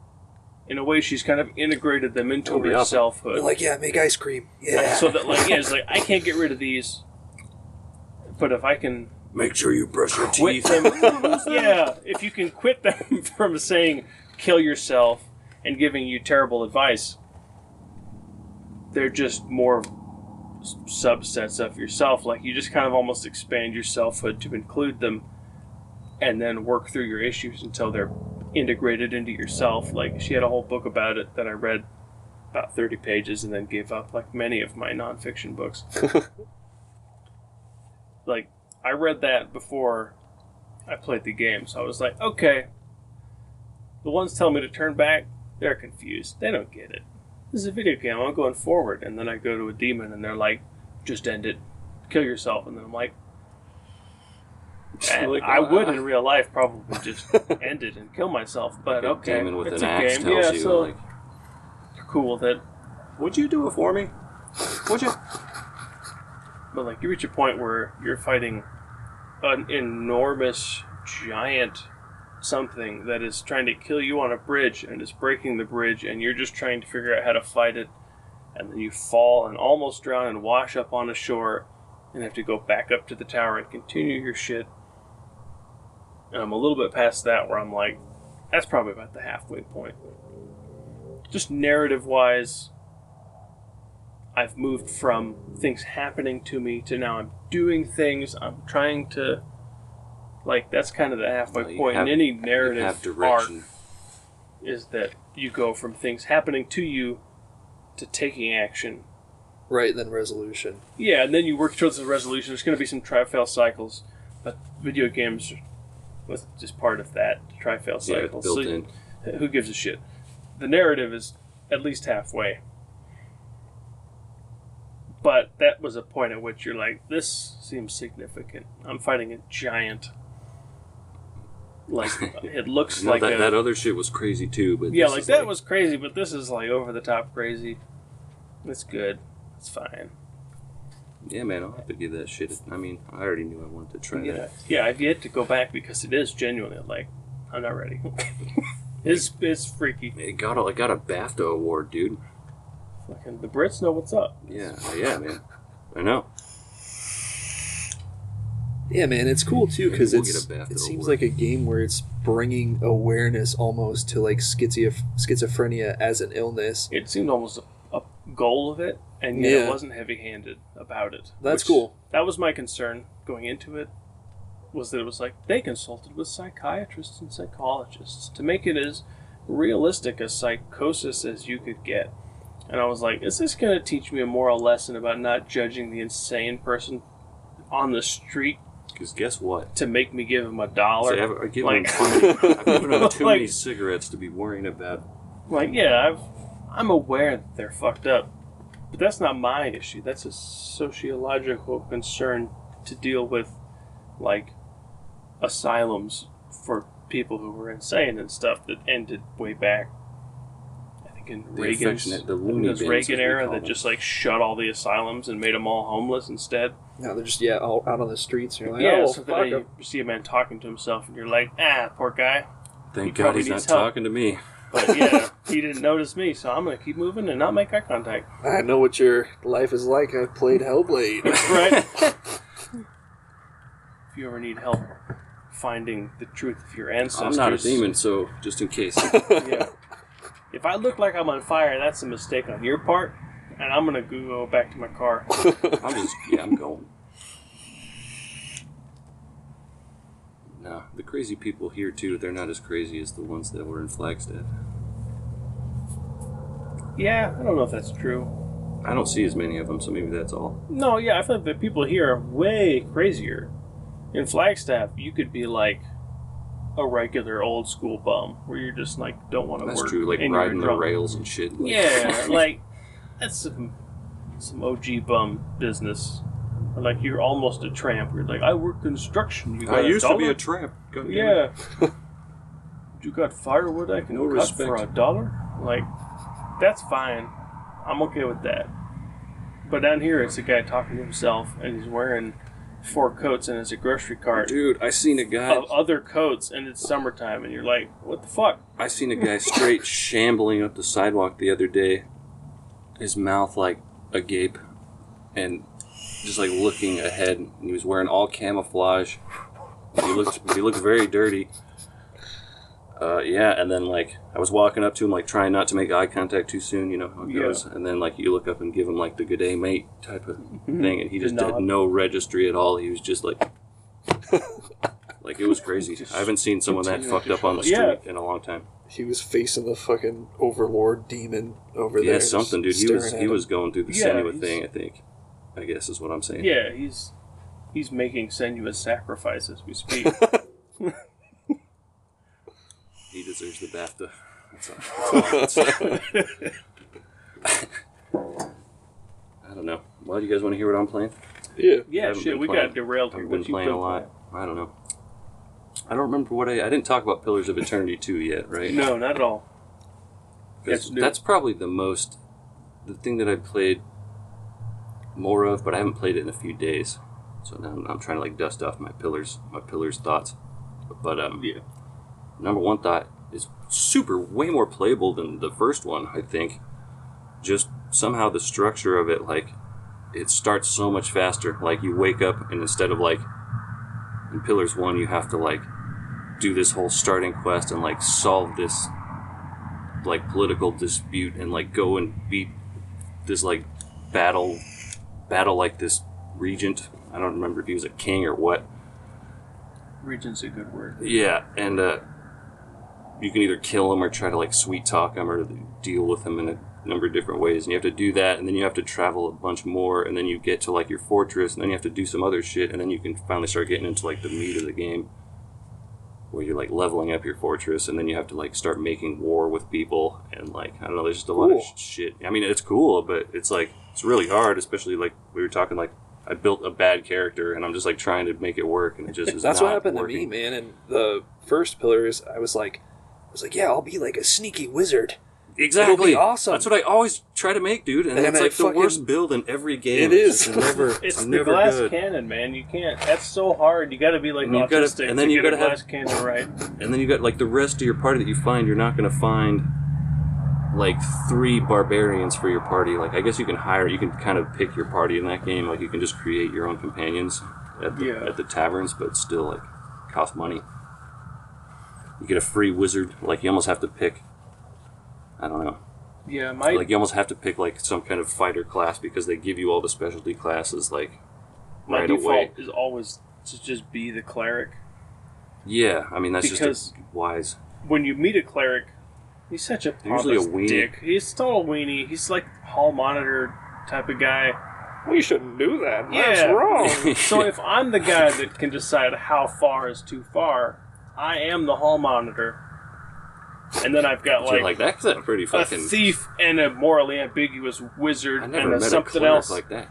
In a way, she's kind of integrated them into her selfhood. They're like, yeah, make ice cream. Yeah. So that like, yeah, it's like I can't get rid of these, but if I can Make sure you brush your quit teeth. them. yeah, if you can quit them from saying kill yourself and giving you terrible advice, they're just more subsets of yourself. Like you just kind of almost expand your selfhood to include them, and then work through your issues until they're integrated into yourself. Like she had a whole book about it that I read about 30 pages and then gave up like many of my nonfiction books. like I read that before I played the game, so I was like, okay. The ones telling me to turn back, they're confused. They don't get it. This is a video game. I'm going forward, and then I go to a demon, and they're like, just end it, kill yourself, and then I'm like, Like, eh, I would in real life probably just end it and kill myself, but A okay, demon with it's a game. Yeah, so like, cool that would you do it for me? Would you? But like you reach a point where you're fighting an enormous giant something that is trying to kill you on a bridge and is breaking the bridge and you're just trying to figure out how to fight it and then you fall and almost drown and wash up on a shore and have to go back up to the tower and continue your shit. and I'm a little bit past that where I'm like, that's probably about the halfway point. Just narrative wise, I've moved from things happening to me to now I'm doing things. I'm trying to, like, that's kind of the halfway Well, point have- in any narrative have arc direction. is that you go from things happening to you to taking action. Right, then resolution. Yeah, and then you work towards the resolution. There's going to be some try fail cycles, but video games was just part of that try fail Yeah, cycle. built So in. who gives a shit? The narrative is at least halfway. But that was a point at which you're like, this seems significant. I'm fighting a giant. Like it looks No, like that, a, that other shit was crazy too, but yeah, like that was crazy, but this is like over the top crazy. It's good. It's fine. Yeah, man, I'll have to give that shit. a- I mean, I already knew I wanted to try Yeah, that. yeah. I've yet to go back because it is genuinely like I'm not ready. it's it's freaky. It got a, it got a BAFTA award, dude. Fucking the Brits know what's up. Yeah, yeah, man. I know. Yeah, man, it's cool too because We'll it's get a BAFTA it seems award. like a game where it's bringing awareness almost to like schizoph- schizophrenia as an illness. It seemed almost a, a goal of it, and yet Yeah. it wasn't heavy-handed about it. That's which- cool. That was my concern going into it. Was that it was like they consulted with psychiatrists and psychologists to make it as realistic a psychosis as you could get. And I was like, is this going to teach me a moral lesson about not judging the insane person on the street Because guess what? to make me give him a dollar? See, I've, I've given Like- him too many, I've given him too many Like- cigarettes to be worrying about. Like, yeah, I've, I'm aware that they're fucked up, but that's not my issue. That's a sociological concern to deal with, like, asylums for people who were insane and stuff that ended way back. I think in The Reagan's affectionate- the loony bins, Reagan era that them. just like shut all the asylums and made them all homeless instead. Now they're just yeah all out on the streets. And you're like, yeah, oh so fuck then 'em." you see a man talking to himself, and you're like, ah, poor guy. Thank He God he's not help. talking to me. But yeah, he didn't notice me, so I'm gonna keep moving and not make eye contact. I know what your life is like. I've played Hellblade. right? if you ever need help finding the truth of your ancestors, I'm not a demon, so just in case. Yeah. If I look like I'm on fire, that's a mistake on your part, and I'm gonna go back to my car. I'm just yeah, I'm going. No, the crazy people here too. They're not as crazy as the ones that were in Flagstaff. Yeah, I don't know if that's true. I don't see as many of them, so maybe that's all. No, yeah, I feel like the people here are way crazier. In Flagstaff, you could be like a regular old school bum, where you're just like don't want to That's work. true, like and you're riding the drunk. rails and shit. Like, Yeah, like that's some some OG bum business. Or like you're almost a tramp. You're like, I work construction. You got I used to be dollar? a tramp. God damn it. Yeah. you got firewood I can No cut respect. for a dollar? Like, that's fine. I'm okay with that. But down here, it's a guy talking to himself, and he's wearing four coats, and it's a grocery cart Dude, I seen a guy. of other coats, and it's summertime, and you're like, what the fuck? I seen a guy straight shambling up the sidewalk the other day, his mouth like agape, and just like looking ahead. And he was wearing all camouflage. He looked he looked very dirty. Uh, yeah, and then like I was walking up to him, like trying not to make eye contact too soon, you know how it Yeah. goes. And then like you look up and give him like the good day mate type of thing, and he just had no registry at all. He was just like, like it was crazy. I haven't seen someone that fucked up on the street Yeah. in a long time. he was facing the fucking overlord demon over there. Yeah, there. something, dude. He was staring he at was going through the Yeah, Senua he's- thing. I think. I guess is what I'm saying. Yeah, he's he's making Senua's sacrifice as we speak. He deserves the BAFTA. That's all. That's all I'd say. I don't know. Well, do you guys want to hear what I'm playing? Yeah. yeah, shit, we playing. got derailed here. I've been playing a lot. I don't know. I don't remember what I. I didn't talk about Pillars of Eternity 2 yet, right? No, not at all. That's new. that's probably the most, the thing that I played more of, but I haven't played it in a few days. So now I'm, I'm trying to like dust off my pillars, my pillars thoughts. But um, Yeah. Number one thought is super, way more playable than the first one. I think. Just somehow the structure of it, like, it starts so much faster. Like you wake up and instead of like in Pillars one, you have to like do this whole starting quest and like solve this like political dispute and like go and beat this like battle battle like this regent. I don't remember if he was a king or what. Regent's a good word. Yeah, and uh, you can either kill him or try to like sweet talk him or deal with him in a number of different ways. And you have to do that, and then you have to travel a bunch more, and then you get to like your fortress, and then you have to do some other shit, and then you can finally start getting into like the meat of the game, where you're like leveling up your fortress, and then you have to like start making war with people, and like I don't know, there's just a lot of sh- shit. I mean, it's cool, but it's like it's really hard, especially like we were talking like. I built a bad character, and I'm just like trying to make it work, and it just is That's what happened working. to me, man. And the first pillars, I was like, I was like, yeah, I'll be like a sneaky wizard. Exactly. It'll be awesome. That's what I always try to make, dude. And, And it's I like the fucking- worst build in every game. It is. It's never. It's the never glass good. cannon, man. You can't. That's so hard. You got to be like And you gotta- autistic and then to you get a gotta have- glass cannon right. And then you got like the rest of your party that you find. You're not going to find like three barbarians for your party. Like I guess you can hire. You can kind of pick your party in that game. Like you can just create your own companions at the, Yeah. at the taverns, but still like cost money. You get a free wizard. Like you almost have to pick. I don't know. Yeah, my like you almost have to pick like some kind of fighter class because they give you all the specialty classes like my right default away. is always to just be the cleric. Yeah, I mean that's Because- just a wise. When you meet a cleric, he's such a Usually a weenie. dick. He's total weenie. He's like hall monitor type of guy. We shouldn't do that. Yeah. That's wrong. So if I'm the guy that can decide how far is too far, I am the hall monitor. And then I've got like, like that's a pretty a fucking. thief and a morally ambiguous wizard and never then met a something cleric else. like that.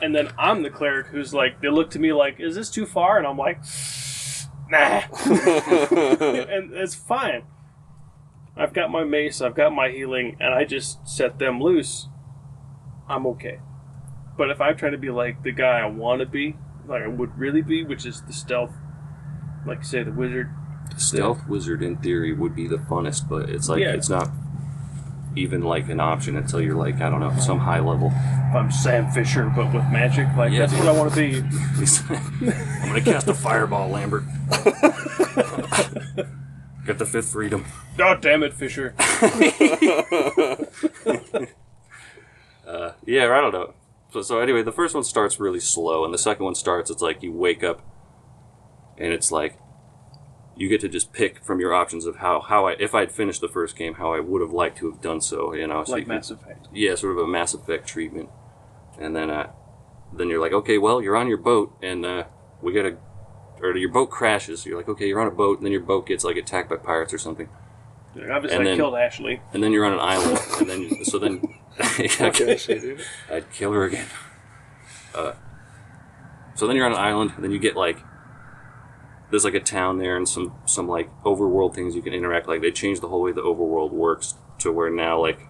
And then I'm the cleric who's like, they look to me like, is this too far? And I'm like, nah. and it's fine. I've got my mace, I've got my healing, and I just set them loose. I'm okay. But if I try to be like the guy I want to be, like I would really be, which is the stealth, like say the wizard, stealth wizard in theory would be the funnest, but it's like Yeah. it's not even like an option until you're like I don't know some high level. if I'm Sam Fisher, but with magic, like Yeah. that's what I want to be. I'm gonna cast a fireball, Lambert. Got the fifth freedom. God damn it, Fisher. Uh, yeah, I don't know. So, so anyway, the first one starts really slow, and the second one starts. It's like you wake up, and it's like you get to just pick from your options of how how I if I'd finished the first game, how I would have liked to have done so. You know, so like can- Mass Effect. yeah, sort of a Mass Effect treatment, and then uh, then you're like, okay, well, you're on your boat, and uh, we gotta, or your boat crashes. You're like, okay, you're on a boat, and then your boat gets like attacked by pirates or something, Obviously, And I then- killed Ashley. and then you're on an island, and then so then Okay. I'd kill her again. Uh, so then you're on an island, and then you get like there's like a town there and some some like overworld things you can interact. Like they changed the whole way the overworld works to where now like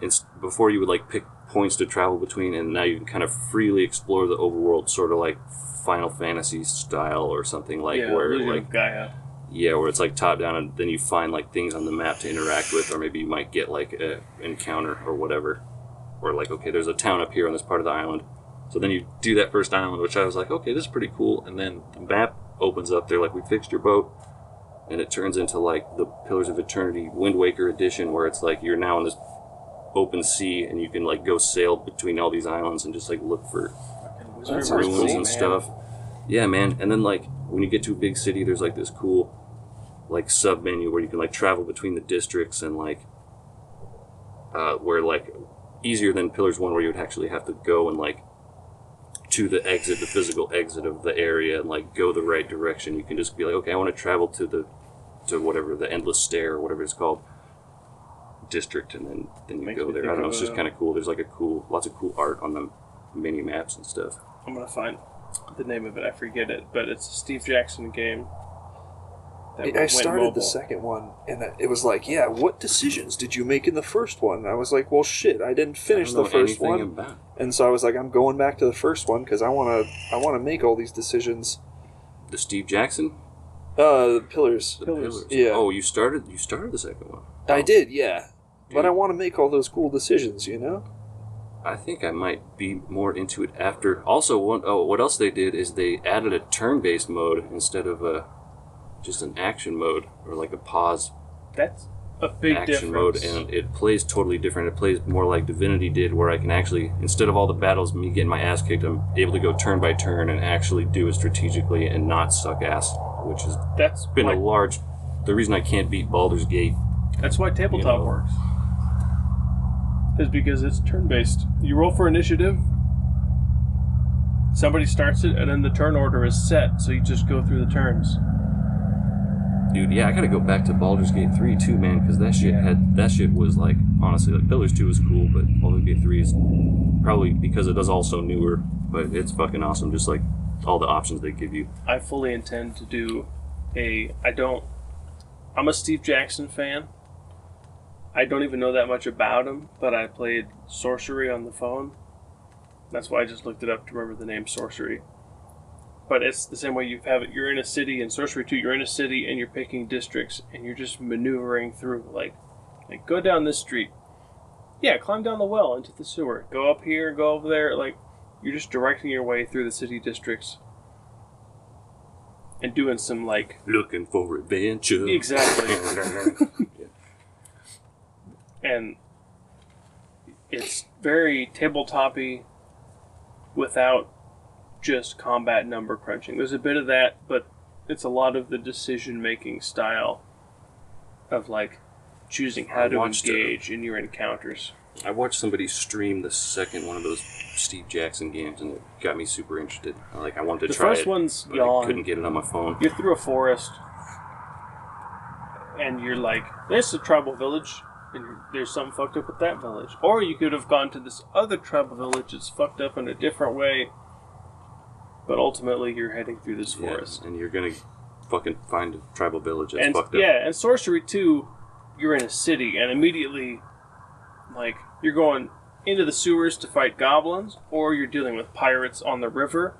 it's before you would like pick points to travel between, and now you can kind of freely explore the overworld, sort of like Final Fantasy style or something like yeah, where like Gaia. yeah, where it's like top down, and then you find like things on the map to interact with, or maybe you might get like a encounter or whatever, or like okay, there's a town up here on this part of the island. So then you do that first island, which I was like, okay, this is pretty cool, and then the map opens up. They're like, we fixed your boat, and it turns into like the Pillars of Eternity Wind Waker edition, where it's like you're now in this open sea, and you can like go sail between all these islands and just like look for ruins cool, and man. stuff. Yeah, man. And then like when you get to a big city, there's like this cool like sub menu where you can like travel between the districts and like uh, where like easier than Pillars One, where you would actually have to go and like to the exit, the physical exit of the area, and like go the right direction. You can just be like, okay, I want to travel to the to whatever the endless stair or whatever it's called district, and then then you Makes go there. I don't know. It's just kind of cool. There's like a cool, lots of cool art on the mini maps and stuff. I'm gonna find the name of it. I forget it, but it's a Steve Jackson game. I started mobile. the second one, and it was like, yeah, what decisions did you make in the first one? And I was like, well, shit, I didn't finish I the first one, about. and so I was like, I'm going back to the first one because I want to, I want to make all these decisions. The Steve Jackson, Uh, pillars. the Pillars. Pillars. Yeah. Oh, you started. You started the second one. I Oh, did, yeah, but I want to make all those cool decisions, you know. I think I might be more into it after. Also, one oh, what else they did is they added a turn-based mode instead of a just an action mode or like a pause That's a big action difference. mode, and it plays totally different. It plays more like Divinity did, where I can actually, instead of all the battles, me getting my ass kicked, I'm able to go turn by turn and actually do it strategically and not suck ass, which has that's been why, a large. The reason I can't beat Baldur's Gate. that's why tabletop you know. works. Is because it's turn based. You roll for initiative. Somebody starts it, and then the turn order is set, so you just go through the turns. Dude, yeah, I gotta go back to Baldur's Gate 3 too, man, because that shit had that shit was like honestly like Pillars 2 is cool, but Baldur's Gate 3 is probably because it is also newer, but it's fucking awesome. Just like all the options they give you. I fully intend to do a. I don't. I'm a Steve Jackson fan. I don't even know that much about him, but I played Sorcery on the phone. That's why I just looked it up to remember the name Sorcery. But it's the same way you have it. You're in a city in Sorcery 2, you're in a city and you're picking districts and you're just maneuvering through. Like, like go down this street. Yeah, climb down the well into the sewer. Go up here, go over there. Like, you're just directing your way through the city districts and doing some like Looking for adventure. exactly and it's very tabletopy without just combat number crunching there's a bit of that but it's a lot of the decision making style of like choosing how I to uh, engage in your encounters I watched somebody stream the second one of those Steve Jackson games, and it got me super interested. Like I wanted to try the try first it, one's but I couldn't get it on my phone. you're through a forest and you're like there's a tribal village and there's something fucked up with that village or you could have gone to this other tribal village that's fucked up in a different way but ultimately you're heading through this Yeah, forest and you're gonna fucking find a tribal village that's and fucked up. yeah and sorcery too. you're in a city and immediately like you're going into the sewers to fight goblins or you're dealing with pirates on the river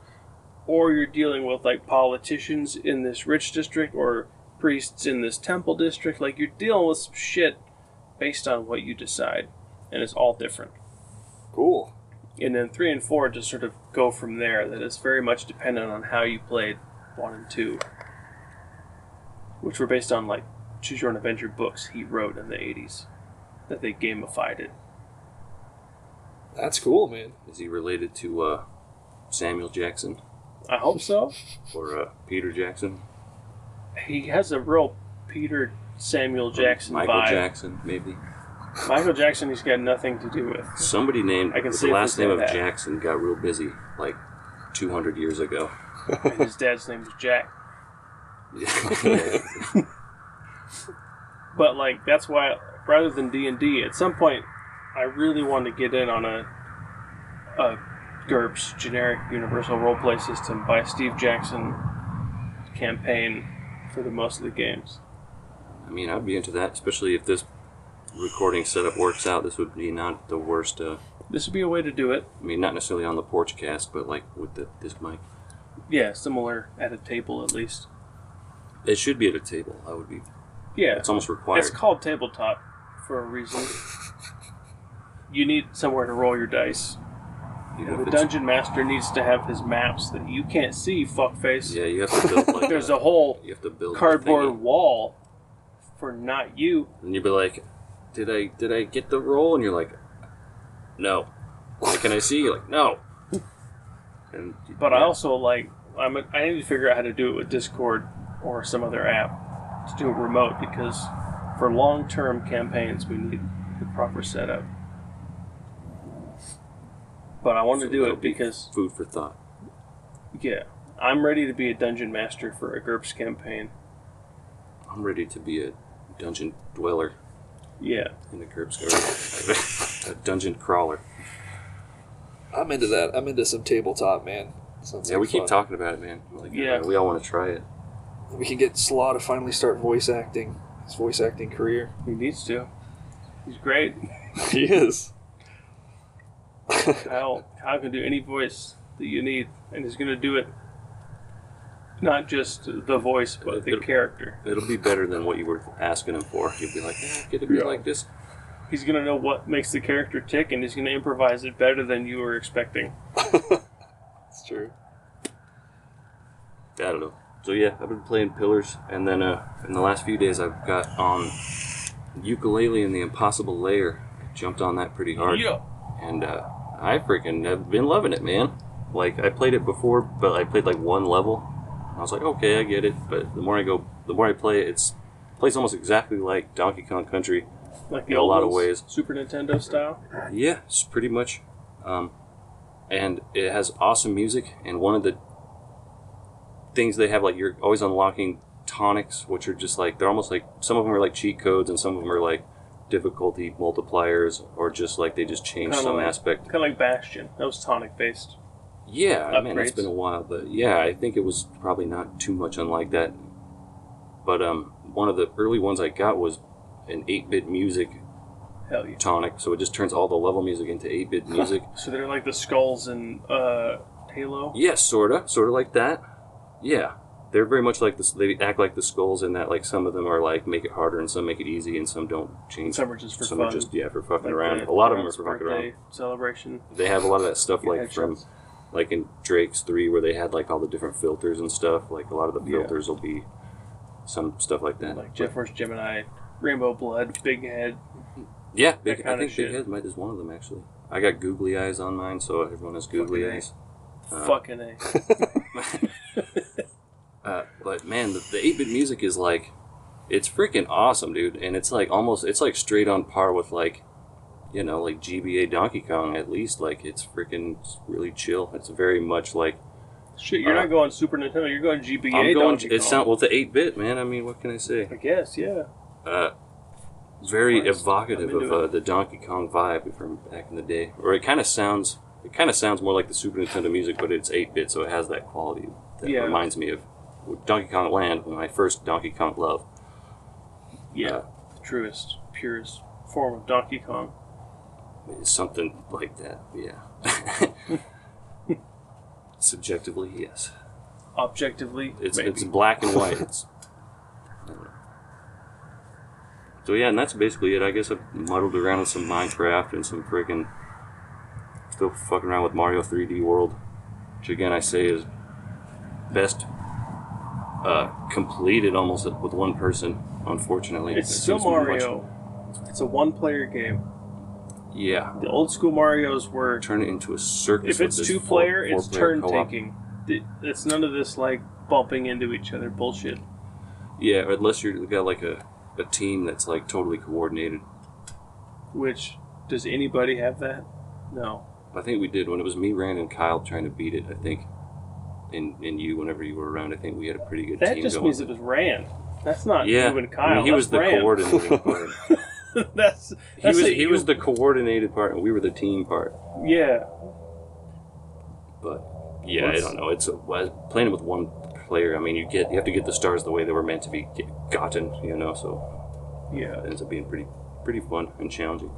or you're dealing with like politicians in this rich district or priests in this temple district like you're dealing with some shit based on what you decide and it's all different Cool. And then three and four just sort of go from there. That is very much dependent on how you played one and two, which were based on like choose your own adventure books he wrote in the '80s that they gamified it. That's cool, man. Is he related to uh, Samuel Jackson I hope so. or uh, Peter Jackson? He has a real Peter Samuel Jackson Michael vibe. Jackson, maybe. Michael Jackson, he's got nothing to do with. Somebody named I can see the if last name of that. Jackson got real busy like 200 years ago. And his dad's name was Jack. But like that's why rather than D and D, at some point, I really want to get in on a a GURPS generic universal roleplay system by Steve Jackson campaign for the most of the games. I mean, I'd be into that, especially if this recording setup works out. This would be not the worst. Uh, This would be a way to do it. I mean, not necessarily on the porch cast, but like with the, this mic. Yeah, similar at a table at least. It should be at a table. I would be. Yeah, It's almost required. it's called tabletop for a reason. You need somewhere to roll your dice. You know, the dungeon master needs to have his maps that you can't see, fuckface. Yeah, you have to build like There's a, a whole you have to build cardboard wall for not you. and you'd be like, "Did I did I get the role? And you're like, "No." Like, Can I see? You're like, "No." And But I also like I'm a, I need to figure out how to do it with Discord or some other app to do it remote because for long term campaigns we need the proper setup. But I want to do it be because food for thought. yeah, I'm ready to be a dungeon master for a GURPS campaign. I'm ready to be a dungeon dweller Yeah, in the Curbs Garden. a dungeon crawler. I'm into that. I'm into some tabletop, man. Sounds Yeah, like we keep talking about it, man. Like, Yeah. uh, we all want to try it. We can get Slaw to finally start voice acting. His voice acting career. he needs to. He's great. he is. Kyle, Kyle can do any voice that you need, and he's going to do it. Not just the voice, but the It'll- character. It'll be better than what you were asking him for. You'll be like, eh, get it be Yeah. like this. He's going to know what makes the character tick, and he's going to improvise it better than you were expecting. It's true. I don't know. so yeah, I've been playing Pillars, and then uh, in the last few days I've got on Yooka-Laylee and the Impossible Lair. I jumped on that pretty hard, Yeah. and uh, I freaking have been loving it, man. Like I played it before, but I played like one level. I was like, okay, I get it. But the more I go, the more I play it, it's plays almost exactly like Donkey Kong Country. Like In a lot of ways. Super Nintendo style. Yeah, it's pretty much. Um, and it has awesome music. And one of the things they have, like you're always unlocking tonics, which are just like they're almost like some of them are like cheat codes, and some of them are like difficulty multipliers, or just like they just change Kinda some like- aspect. Kind of like Bastion. That was tonic based. Yeah, man, it's upgrades. been a while, but yeah, I think it was probably not too much unlike that. But um, one of the early ones I got was an 8-bit music Hell yeah. tonic, so it just turns all the level music into 8-bit music. So they're like the skulls in uh, Halo. Yes, sorta, sorta like that. Yeah, they're very much like this. They act like the skulls in that. Like some of them are like make it harder, and some make it easy, and some don't change. Some are just for some fun. are just yeah for fucking Like around. A lot of them are for fucking around. Celebration. They have a lot of that stuff like from. Like in Drake's three, where they had like all the different filters and stuff. Like a lot of the Yeah. filters will be some stuff like that. Like Jeff vs. Gemini, Rainbow Blood, Big Head. Yeah, big, I think Big. Head might is one of them actually. I got googly eyes on mine, so everyone has googly Fucking A. eyes. Uh, Fucking A. Uh, but man, the, the 8-bit music is like, it's freaking awesome, dude. And it's like almost, it's like straight on par with like, you know, like GBA Donkey Kong at least. Like it's freaking really chill. It's very much like Shit, you're Uh, not going Super Nintendo. You're going GBA. I'm going. Donkey It's Kong. not well, the 8-bit man. I mean, what can I say? I guess, yeah. Uh, very evocative of uh, the Donkey Kong vibe from back in the day. Or it kind of sounds, it kind of sounds more like the Super Nintendo music, but it's 8-bit, so it has that quality that Yeah. reminds me of Donkey Kong Land, my first Donkey Kong love. Yeah. Uh, the truest, purest form of Donkey Kong. Something like that, yeah. Subjectively, yes. Objectively, It's maybe. it's black and white. It's, so yeah, and that's basically it. I guess I've muddled around with some Minecraft and some freaking still fucking around with Mario 3D World, which again I say is best uh, completed almost with one person. Unfortunately, It's It still be much- Mario. It's a one-player game. Yeah, The old school Mario's were turn it into a circus. if it's two four- player, it's four-player turn co-op. taking. It's none of this like bumping into each other bullshit. Yeah, unless you've got like a, a team that's like totally coordinated. Which does anybody have that? No. I think we did when it was me, Rand, and Kyle trying to beat it. I think, and and you whenever you were around, I think we had a pretty good That team just going. means it was Rand. That's not yeah, you and Kyle. I mean, he was the that's Rand. coordinating part. that's, he was it, he was the coordinated part, and we were the team part. yeah. But yeah, What's- I don't know. It's a, well, playing with one player. I mean, you get you have to get the stars the way they were meant to be gotten. You know, so Yeah. it ends up being pretty pretty fun and challenging.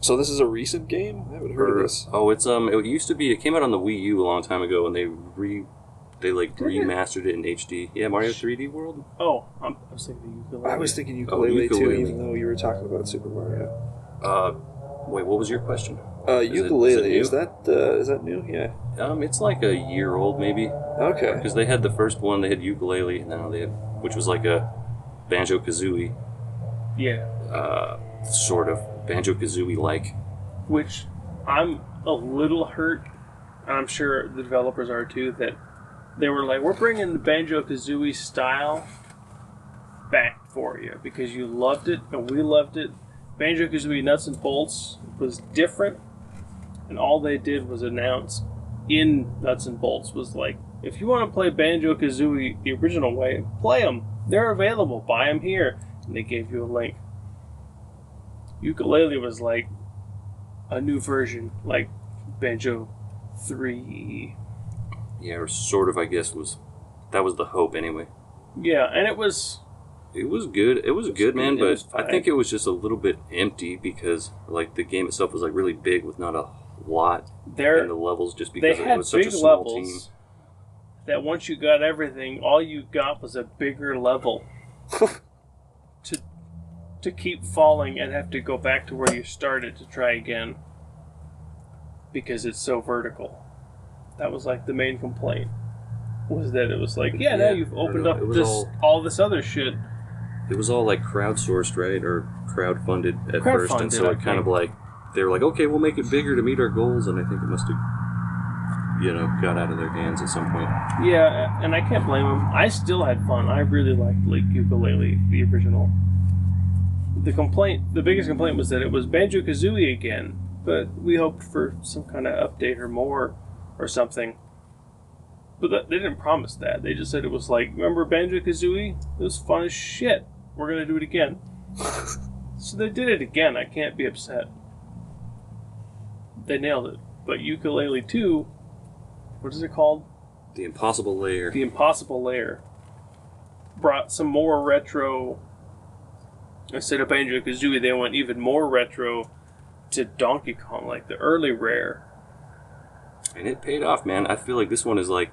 So this is a recent game. I haven't heard of this. Oh, it's um, it used to be. It came out on the Wii U a long time ago, and they re, they like Did it? remastered it in HD. Yeah, Mario 3D World. Oh, I'm, I was thinking Yooka-Laylee. I was thinking Oh, Yooka-Laylee, too, Yooka-Laylee. even though you were talking about Super Mario. Uh, wait, what was your question? Uh, it- is it Yooka-Laylee is, new? that uh, is that new? Yeah. Um, it's like a year old maybe, Okay. because they had the first one. They had Yooka-Laylee, and now they had, which was like a banjo kazooie, Yeah. uh, sort of banjo kazooie like. Which I'm a little hurt, and I'm sure the developers are too, that they were like, we're bringing the Banjo Kazooie style back for you because you loved it and we loved it. Banjo Kazooie Nuts and Bolts was different, and all they did was announce in Nuts and Bolts was like, if you want to play Banjo Kazooie the original way, play them. They're available. Buy them here. And they gave you a link. Yooka-Laylee was like a new version, like Banjo 3. Yeah, or sort of. I guess was that was the hope anyway. Yeah, and it was. It was good. It was It was good, man. good. It was But I think it was just a little bit empty because like the game itself was like really big with not a lot There, in the levels, just because it had was such big a small levels team. that once you got everything, all you got was a bigger level to to keep falling and have to go back to where you started to try again because it's so vertical. That was like the main complaint. was that it was like, yeah, now Yeah, you've I opened know. up It was this all- all this other shit. It was all like crowdsourced, right, or crowdfunded at first, and so Crowdfunded, I it kind of think. like they were like, okay, we'll make it bigger to meet our goals, and I think it must have, you know, got out of their hands at some point. Yeah, and I can't blame them. I still had fun. I really liked Lake Yooka-Laylee, the original. The complaint, the biggest complaint was that it was Banjo Kazooie again, but we hoped for some kind of update or more or something. But that, they didn't promise that. They just said it was like, remember Banjo Kazooie? It was fun as shit. We're gonna do it again. so they did it again. I can't be upset. They nailed it. But Yooka-Laylee 2, what is it called? The impossible lair. the impossible lair brought some more retro instead of banjo kazooie they went even more retro to donkey kong like the early rare and it paid off, man. I feel like this one is like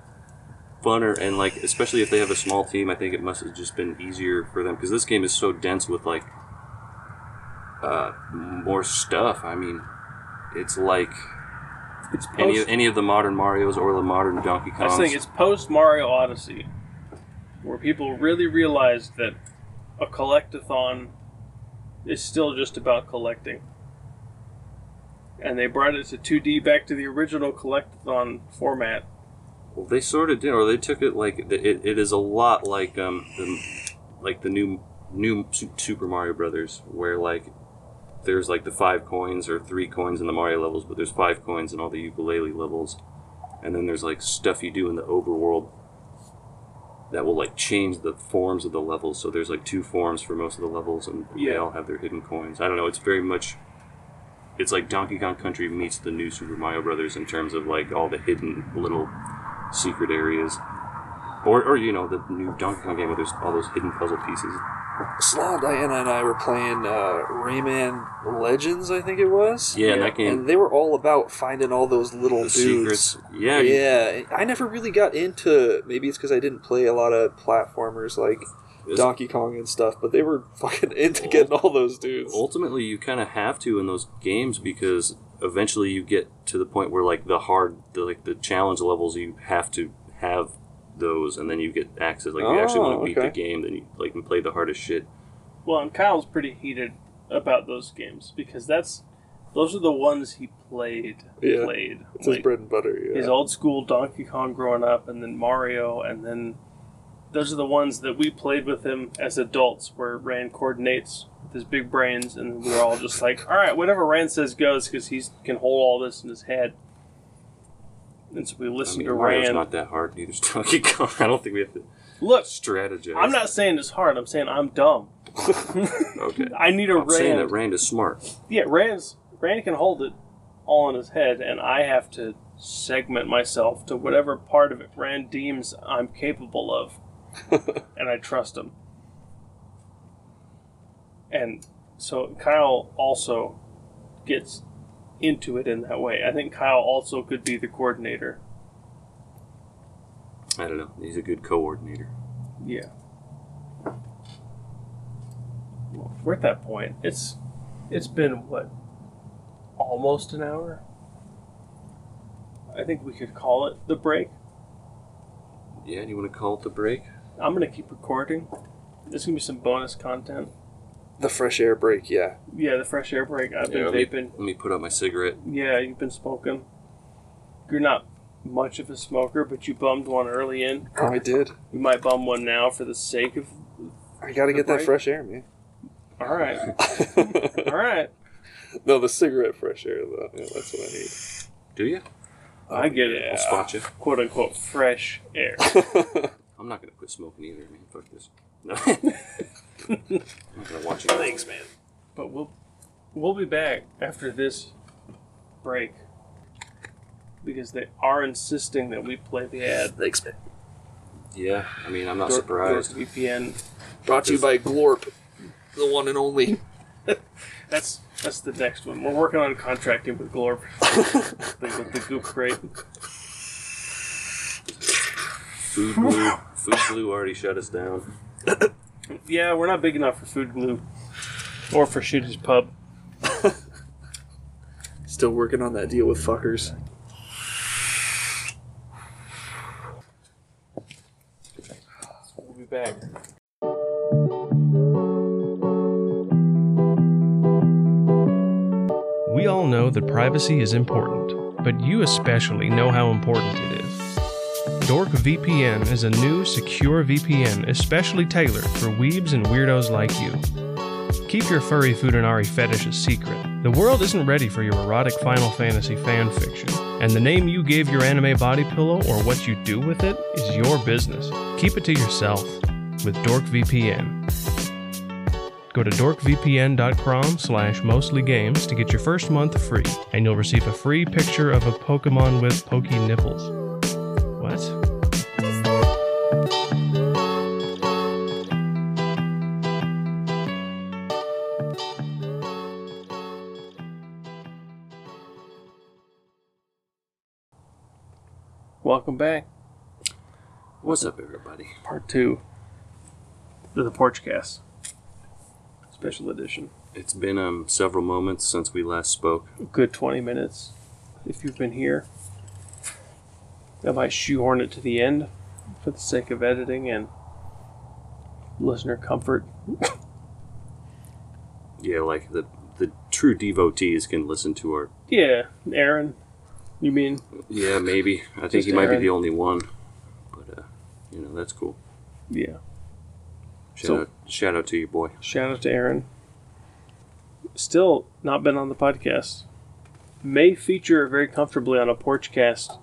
funner, and like especially if they have a small team, I think it must have just been easier for them because this game is so dense with like uh, more stuff. I mean, it's like it's any of, any of the modern Mario's or the modern Donkey Kong. i think it's post mario odyssey where people really realized that a collectathon is still just about collecting and they brought it to 2d back to the original collectathon format Well, they sort of did, or they took it like it, it is a lot like um the like the new new Super Mario Brothers, where like there's like the five coins or three coins in the Mario levels, but there's five coins in all the Yooka-Laylee levels, and then there's like stuff you do in the overworld that will like change the forms of the levels. So there's like two forms for most of the levels, and they all have their hidden coins. I don't know. It's very much. It's like Donkey Kong Country meets the new Super Mario Brothers in terms of like all the hidden little secret areas. Or, or you know, the new Donkey Kong game where there's all those hidden puzzle pieces. Slaw, Diana, and I were playing uh, Rayman Legends, I think it was. Yeah, that game- And they were all about finding all those little The dudes. secrets. Yeah, you- Yeah, I never really got into. Maybe it's because I didn't play a lot of platformers like Donkey Kong and stuff, but they were fucking into getting all those dudes. ultimately you kind of have to in those games because eventually you get to the point where like the hard, the, like the challenge levels, you have to have those, and then you get access. Like you actually want Oh, to beat okay. the game, then you like and play the hardest shit. Well, and Kyle's pretty heated about those games because that's those are the ones he played. Yeah. Played It's his Like, bread and butter. Yeah. his old school Donkey Kong growing up, and then Mario, and then those are the ones that we played with him as adults, where Rand coordinates with his big brains, and we're all just like, all right, whatever Rand says goes, because he can hold all this in his head. And so we I listen mean, to Mario's Rand. not that hard. Neither's Donkey Kong. I don't think we have to Look, strategize. I'm not saying it's hard. I'm saying I'm dumb. Okay. I need a I'm saying that Rand. Rand is smart. Yeah, Rand's Rand can hold it all in his head, and I have to segment myself to whatever part of it Rand deems I'm capable of, and I trust him. And so Kyle also gets into it in that way. I think Kyle also could be the coordinator. I don't know. He's a good coordinator. Yeah. Well, we're at that point. It's it's been what almost an hour. I think we could call it the break. Yeah. Do you want to call it the break? I'm gonna keep recording. There's gonna be some bonus content. the fresh air break. Yeah. Yeah, the fresh air break. I've been Yeah, let me- vaping. Let me put out my cigarette. Yeah, you've been smoking. You're not much of a smoker, but you bummed one early in. Oh, I did. You might bum one now for the sake of. I gotta The get that break? fresh air, man. All right, all right. no, the cigarette fresh air though. Yeah, that's what I need. Do you? I get it. I'll spot you. quote unquote fresh air. I'm not gonna quit smoking either, man. Fuck this. No. I'm not gonna watch it. Thanks, man. But we'll we'll be back after this break because they are insisting that we play the ad. Thanks, man. Yeah, I mean, I'm not Dork- surprised. Dork VPN. Brought to you by Glorp, the one and only. That's that's the next one. We're working on contracting with Glorp. the, with the Goop Crate. Food glue, food glue already shut us down. Yeah, we're not big enough for Food Glue or for Shooter's Pub. Still working on that deal with fuckers. back. We all know that privacy is important, but you especially know how important it is. Dork VPN is a new, secure VPN especially tailored for weebs and weirdos like you. Keep your furry Futanari fetish a secret. The world isn't ready for your erotic Final Fantasy fanfiction, and the name you gave your anime body pillow or what you do with it is your business. Keep it to yourself with Dork VPN. Go to dorkvpn.com slash mostlygames to get your first month free, and you'll receive a free picture of a Pokemon with pokey nipples. What? Welcome back. What's up, everybody? Part two of the Porchcast. Special edition. It's been um several moments since we last spoke. A good 20 minutes if you've been here. I might shoehorn it to the end for the sake of editing and listener comfort. Yeah, like the the true devotees can listen to our. Yeah, Aaron, you mean? Yeah, maybe. I think he might be the only one, but uh, you know that's cool. Yeah. Shout So- out, shout out to you, boy. Shout out to Aaron. Still not been on the podcast. May feature very comfortably on a Porchcast.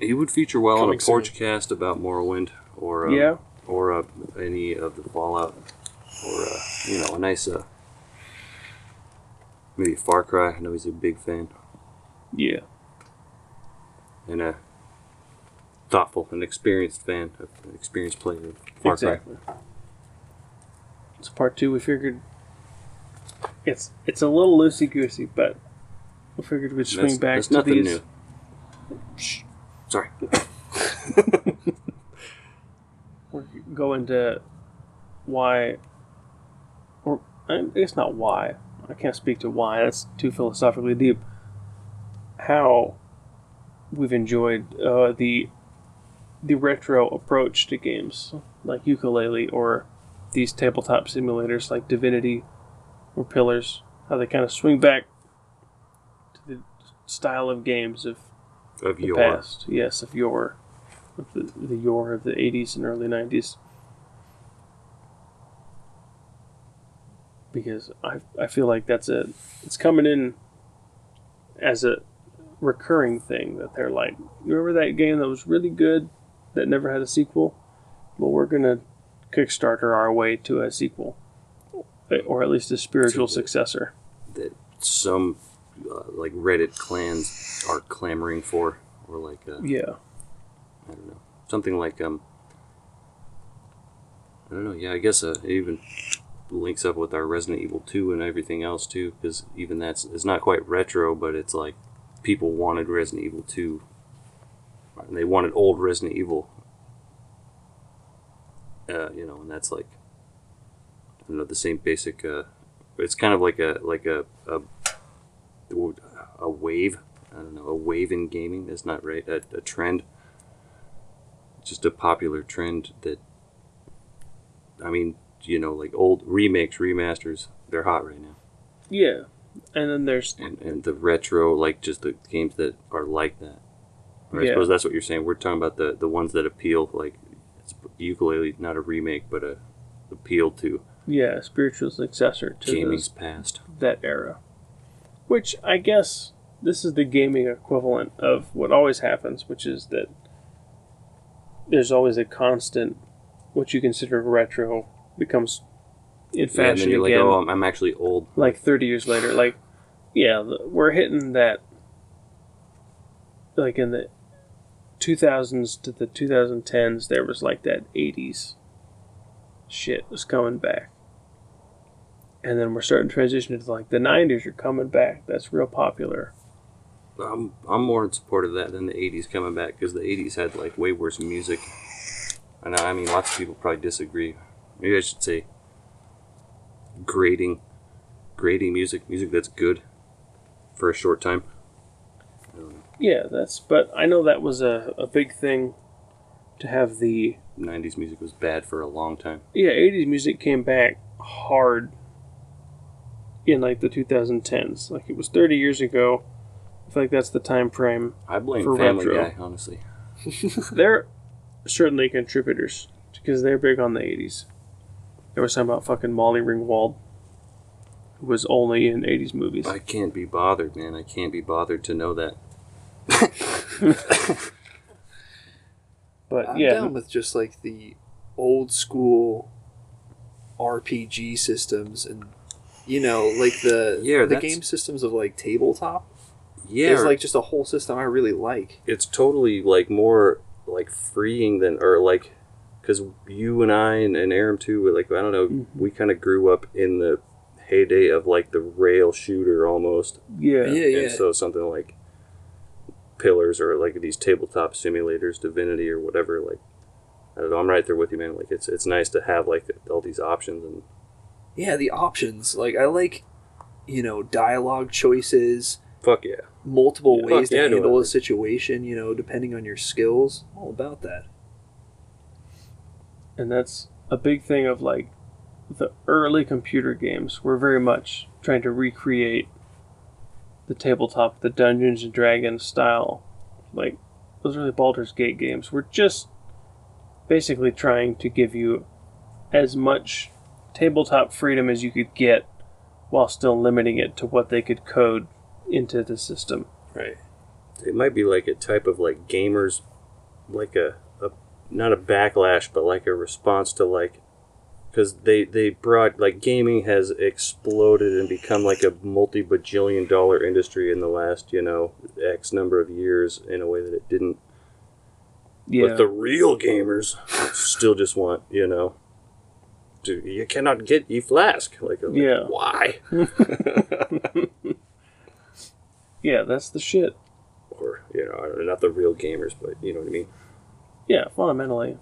He would feature well on a Coming soon. porch cast about Morrowind, or um, Yeah. or uh, any of the Fallout, or uh, you know a nice uh, maybe Far Cry. I know he's a big fan Yeah. and a thoughtful and experienced fan, of an experienced player of Far Cry. exactly. It's part two. We figured it's it's a little loosey goosey, but we figured we'd swing That's, back that's to nothing these. new. Sorry. We're go into why, or I guess not why. I can't speak to why. That's too philosophically deep. How we've enjoyed uh, the the retro approach to games like Yooka-Laylee or these tabletop simulators like Divinity or Pillars. How they kind of swing back to the style of games of Of your past. Yes, of your of the, the yore of the '80s and early '90s. Because I I feel like that's a it's coming in as a recurring thing that they're like, remember that game that was really good that never had a sequel? Well, we're gonna Kickstarter our way to a sequel, or at least a spiritual successor. that some uh, like Reddit clans are clamoring for, or like uh, Yeah, I don't know, something like um, I don't know. Yeah, I guess uh, it even links up with our Resident Evil Two and everything else too, because even that's it's not quite retro, but it's like people wanted Resident Evil Two, and they wanted old Resident Evil. Uh, you know, and that's like I don't know the same basic. Uh, it's kind of like a like a a, a wave. I don't know a wave in gaming. That's not right. A, a trend just a popular trend that I mean, you know, like old remakes, remasters, they're hot right now. yeah, and then there's And and the retro, like just the games that are like that. Or I Yeah. suppose that's what you're saying. We're talking about the the ones that appeal, like it's Yooka-Laylee, not a remake, but a appeal to yeah a spiritual successor to gaming's those, past. that era. Which I guess this is the gaming equivalent of what always happens, which is that there's always a constant what you consider retro becomes in Yeah, and fashion then you're like, again. oh, I'm, I'm actually old. like 30 years later like yeah we're hitting that like in the 2000s to the 2010s there was like that 80s shit was coming back and then we're starting to transition into like the 90s are coming back that's real popular I'm I'm more in support of that than the '80s coming back because the '80s had like way worse music. And I mean, lots of people probably disagree. Maybe I should say grading, grading music, music that's good for a short time. yeah that's but i know that was a, a big thing to have the 90s music was bad for a long time. yeah 80s music came back hard in like the 2010s. Like it was 30 years ago. I feel like that's the time frame. I blame For Family retro. Guy, honestly. They're certainly contributors because they're big on the 80s. There was something about fucking Molly Ringwald, who was only in 80s movies. I can't be bothered, man. I can't be bothered to know that. But I'm yeah, down with just like the old school RPG systems and you know like the Yeah, the that's- game systems of like tabletop. Yeah, It's like just a whole system I really like. it's totally like more like freeing than or like because you and I and, and Aram too like I don't know Mhm. we kind of grew up in the heyday of like the rail shooter almost yeah, Yeah, yeah. and so something like pillars or like these tabletop simulators divinity or whatever like I don't know I'm right there with you man like it's it's nice to have like all these options and Yeah, the options. Like I like you know dialogue choices, fuck yeah multiple Yeah, ways fuck yeah, to no, handle I- a situation. You know, depending on your skills. All about that. and that's a big thing of like the early computer games were very much trying to recreate the tabletop, the Dungeons and Dragons style. Like those early Baldur's Gate games were just basically trying to give you as much tabletop freedom as you could get while still limiting it to what they could code into the system. Right. it might be like a type of like gamers like a, a not a backlash but like a response to like because they they brought like gaming has exploded and become like a multi bajillion dollar industry in the last you know x number of years in a way that it didn't Yeah. but the real gamers still just want you know to, you cannot get e flask like, like, Yeah. why yeah, that's the shit. or you know not the real gamers but you know what i mean Yeah, fundamentally.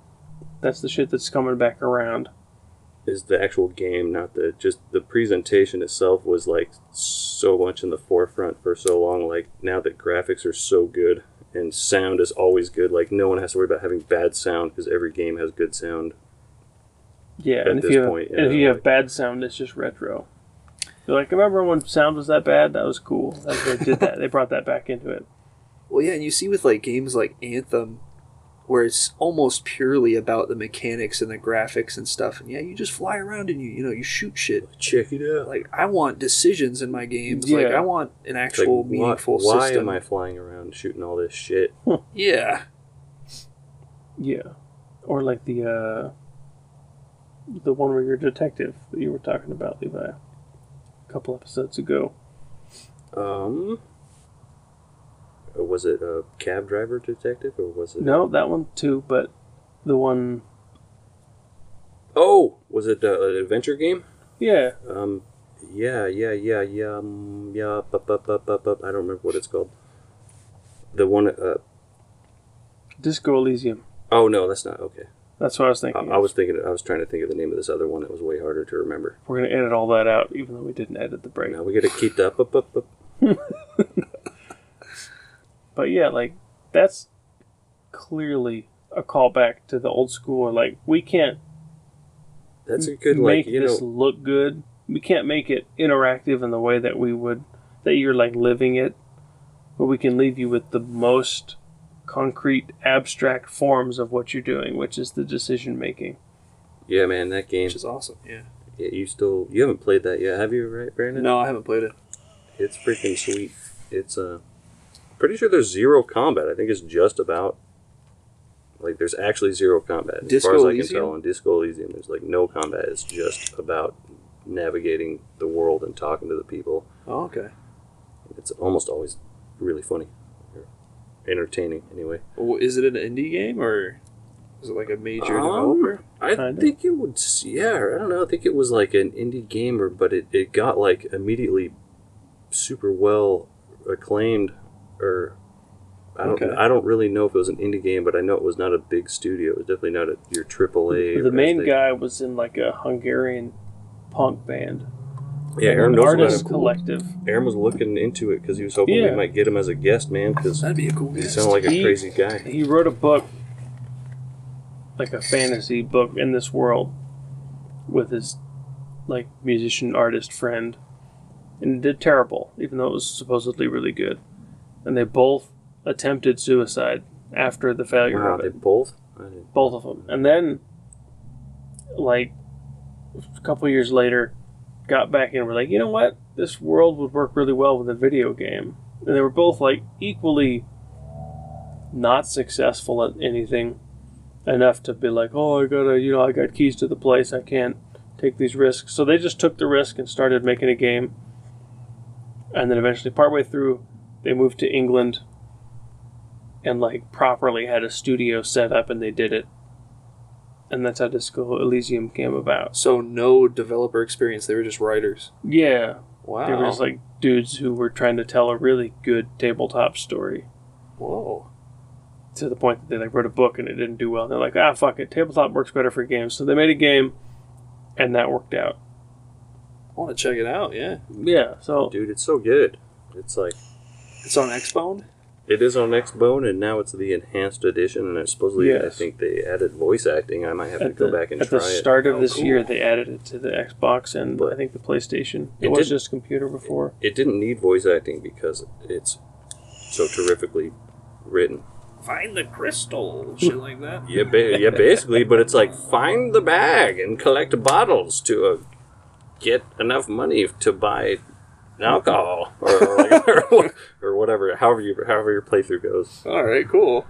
That's the shit that's coming back around. is the actual game, not the just the presentation itself was like so much in the forefront for so long. Like now that graphics are so good and sound is always good, like no one has to worry about having bad sound because every game has good sound. Yeah, At and if this you have, point, and if yeah, you have bad sound, it's just retro. You're like, remember when sound was that bad? That was cool. That's they did that. They brought that back into it. Well, yeah, and you see with like games like Anthem, where it's almost purely about the mechanics and the graphics and stuff. And yeah, you just fly around and you you know you shoot shit. Check it out. Like I want decisions in my games. Like Yeah. I want an It's like, actual why, meaningful why system. am I flying around shooting all this shit? Yeah. Yeah, or like the uh, the one where you're a detective that you were talking about, Levi, a couple episodes ago. Um, was it a cab driver detective or was it? No, that one too, but the one, Oh, was it uh, an adventure game? yeah, Um, yeah, yeah, yeah, yeah, um, yeah. Bup, bup, bup, bup, bup. I don't remember what it's called. The one. Uh, Disco Elysium. oh no, that's not okay. That's what I was thinking. I of. was thinking. I was trying to think of the name of this other one that was way harder to remember. We're gonna edit all that out, even though we didn't edit the break. Now we got to keep that. Up, up, up. But yeah, like that's clearly a callback to the old school. Or like we can't That's a good make like you this know. look good. We can't make it interactive in the way that we would that you're like living it. But we can leave you with the most concrete, abstract forms of what you're doing, which is the decision making. Yeah, man, that game. Which is awesome. Yeah. Yeah, you still you haven't played that yet, have you? Right, Brandon? No, I haven't played it. It's freaking sweet. It's uh, pretty sure there's zero combat. I think it's just about. Like there's actually zero combat as Disco far as I can tell. In Disco Elysium, there's like no combat. It's just about navigating the world and talking to the people. Oh, okay. It's almost always really funny, or entertaining anyway. Well, is it an indie game or is it like a major Um, developer? I Kinda. think it would. Yeah, I don't know. I think it was like an indie gamer, but it, it got like immediately super well acclaimed. Or I don't Okay. I don't really know if it was an indie game, but I know it was not a big studio. It was definitely not a, your triple A. the main guy was in like a Hungarian punk band. Yeah, Aaron knows artist him. collective. Aaron was looking into it because he was hoping Yeah. we might get him as a guest, man. Because That'd be a cool he guest. sounded like a He- crazy guy. He wrote a book like a fantasy book in this world with his like musician artist friend, and it did terrible, even though it was supposedly really good. And they both attempted suicide after the failure Wow, of they it, both. I didn't- both of them. And then, like a couple years later, got back in. and Were like, you know what? This world would work really well with a video game. And they were both like equally not successful at anything enough to be like, oh, I gotta, you know, I got keys to the place. I can't take these risks. So they just took the risk and started making a game. And then eventually, partway through, they moved to England and like properly had a studio set up and they did it. And that's how Disco Elysium came about. So no developer experience. They were just writers. Yeah, Wow. they were just like dudes who were trying to tell a really good tabletop story. Whoa. to the point that they like wrote a book and it didn't do well. They're like, ah, fuck it, tabletop works better for games. So they made a game, and that worked out. I want to check it out. Yeah. Yeah. So Dude, it's so good. It's like It's on Xbone. It is on Xbone, and now it's the enhanced edition. And it's supposedly, I Yes. think they added voice acting. I might have to at go the, back and try it. at try the it. start of Oh, this cool. year, they added it to the Xbox and But- I think the PlayStation. It, It was just computer before. It didn't need voice acting because it's so terrifically written. Find the crystal. Shit like that. Yeah, ba- yeah, basically. But it's like find the bag and collect bottles to uh, get enough money to buy alcohol or or, like, or, or whatever. However you however your playthrough goes. All right. Cool.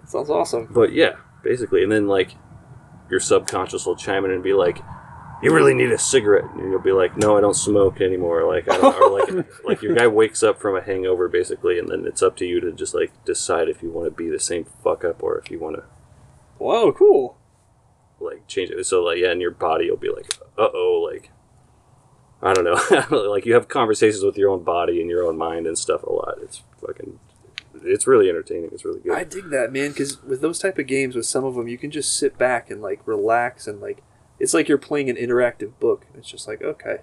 That sounds awesome. But yeah, basically, and then like your subconscious will chime in and be like, "You really need a cigarette," and you'll be like, "No, I don't smoke anymore." Like, I don't, or like, like your guy wakes up from a hangover, basically, and then it's up to you to just like decide if you want to be the same fuck up or if you want to Wow, Cool. like change it. So like, yeah, and your body will be like, "Uh oh," like. I don't know. like you have conversations with your own body and your own mind and stuff a lot. It's fucking. It's really entertaining. It's really good. I dig that, man. Because with those type of games, with some of them, you can just sit back and like relax and like it's like you're playing an interactive book. It's just like okay,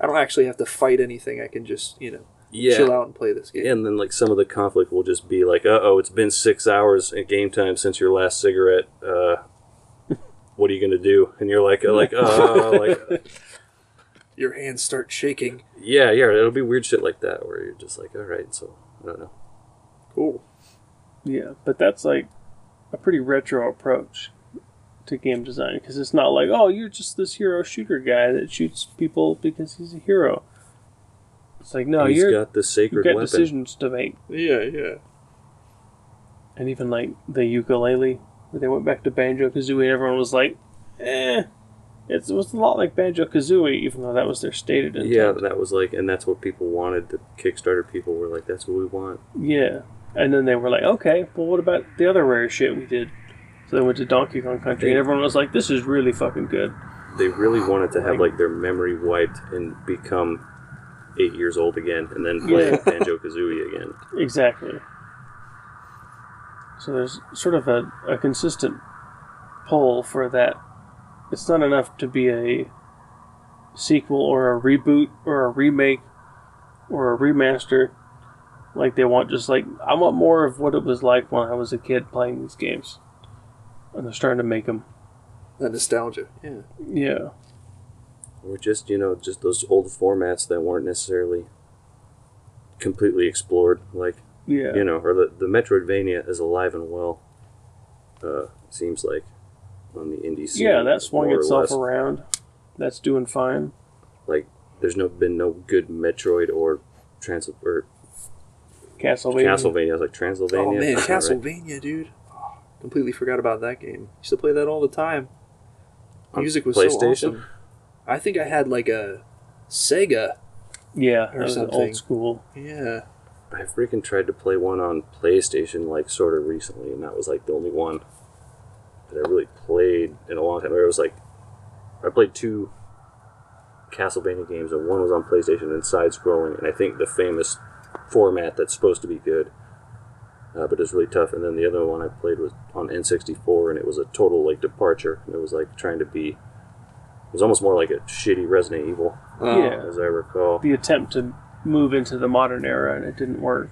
I don't actually have to fight anything. I can just you know yeah. chill out and play this game. And then like some of the conflict will just be like, uh oh, it's been six hours at game time since your last cigarette. Uh, what are you gonna do? And you're like, uh, like, uh, like, Your hands start shaking. yeah, yeah. It'll be weird shit like that where you're just like, all right, so I don't know. Cool. Yeah, but that's like a pretty retro approach to game design because it's not like, oh, you're just this hero shooter guy that shoots people because he's a hero. It's like, no, He's you're got the sacred you've sacred got weapon. decisions to make. Yeah, yeah. and even like the Yooka-Laylee, where they went back to Banjo Kazooie, and everyone was like, "Eh." It's, it was a lot like Banjo Kazooie, even though that was their stated intent. Yeah, that was like, and that's what people wanted. The Kickstarter people were like, that's what we want. Yeah. And then they were like, okay, well, what about the other rare shit we did? So they went to Donkey Kong Country, and everyone was like, this is really fucking good. They really wanted to have like their memory wiped and become eight years old again, and then play Yeah. Banjo Kazooie again. Exactly. So there's sort of a, a consistent pull for that. It's not enough to be a sequel or a reboot or a remake or a remaster. Like they want just like I want more of what it was like when I was a kid playing these games. And they're starting to make them. That nostalgia. Yeah. Yeah. or just you know just those old formats that weren't necessarily completely explored like Yeah. you know or the, the metroidvania is alive and well uh seems like on the indie scene yeah, that swung itself less. around. That's doing fine. like there's no been no good metroid or trans or Castlevania. castlevania I was like transylvania Oh man, Right. Castlevania, dude. Oh, completely forgot about that game. Used to play that all the time. On Music was so PlayStation? awesome. I think I had like a Sega. Yeah, Or that was something. old school. Yeah. I freaking tried to play one on PlayStation like sort of recently, and that was like the only one that I really played in a long time. It was like I played two Castlevania games, and one was on PlayStation and side scrolling, and I think the famous format that's supposed to be good, uh, but it's really tough. And then the other one I played was on N64, and it was a total like departure. It was like trying to be. It was almost more like a shitty Resident Evil, Oh, Yeah. as I recall. the attempt to move into the modern era and it didn't work.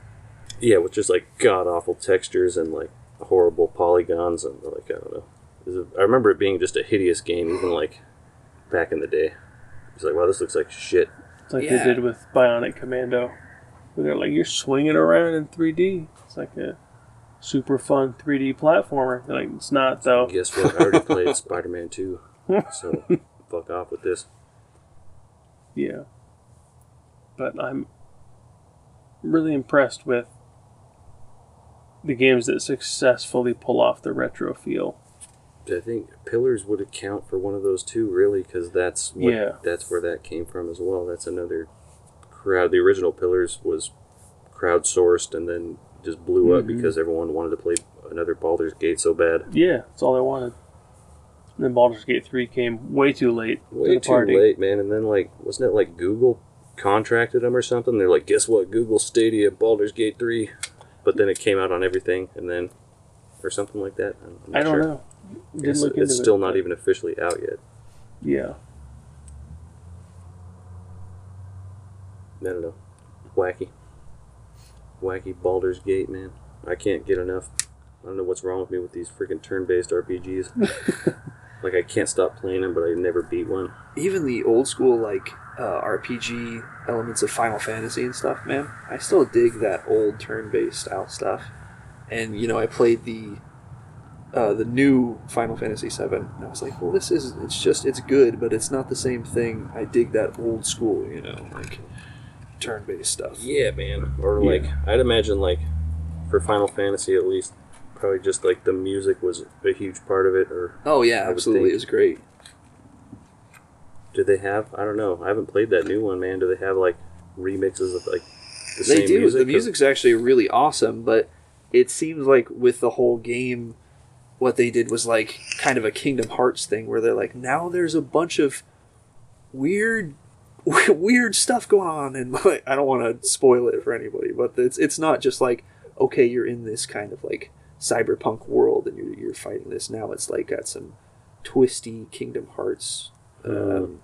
Yeah, with just like god awful textures and like horrible polygons and like I don't know. It was a- I remember it being just a hideous game, even like back in the day. It's like, wow, this looks like shit. It's like Yeah. they did with Bionic Commando. Where they're like, you're swinging around in 3D. It's like a super fun 3D platformer. They're like, it's not though. Guess what? I already played Spider-Man 2, so fuck off with this. Yeah. But I'm really impressed with the games that successfully pull off the retro feel. I think Pillars would account for one of those two, really, because that's what, Yeah. that's where that came from as well. That's another crowd. The original Pillars was crowdsourced and then just blew up Mhm. because everyone wanted to play another Baldur's Gate so bad. Yeah, that's all they wanted. And then Baldur's Gate 3 came way too late. to Way the too party. late, man. And then like, wasn't it like Google contracted them or something? They're like, guess what? Google Stadia, Baldur's Gate three, but then it came out on everything, and then or something like that. I'm not I don't sure. know. Didn't It's, look into it's it, still not even officially out yet. Yeah. I don't know. Wacky. Wacky Baldur's Gate, man. I can't get enough. I don't know what's wrong with me with these freaking turn-based RPGs. like I can't stop playing them, but I never beat one. even the old school like uh, RPG elements of Final Fantasy and stuff, man. I still dig that old turn-based style stuff. And you know, I played the uh, the new Final Fantasy VII, and I was like, well, this is it's just it's good, but it's not the same thing. I dig that old school, you know, like turn-based stuff. Yeah, man. Or Yeah. like I'd imagine like for Final Fantasy at least, probably just like the music was a huge part of it. Or Oh yeah, I would absolutely, think. it was great. did they have? I don't know. I haven't played that new one, man. Do they have like remixes of like the they same do. music? The music's actually really awesome, but it seems like with the whole game, what they did was like kind of a Kingdom Hearts thing, where they're like, now there's a bunch of weird, weird stuff going on, and like, I don't want to spoil it for anybody, but it's it's not just like okay, you're in this kind of like cyberpunk world and you're you're fighting this. Now it's like got some twisty Kingdom Hearts. Um, Mm.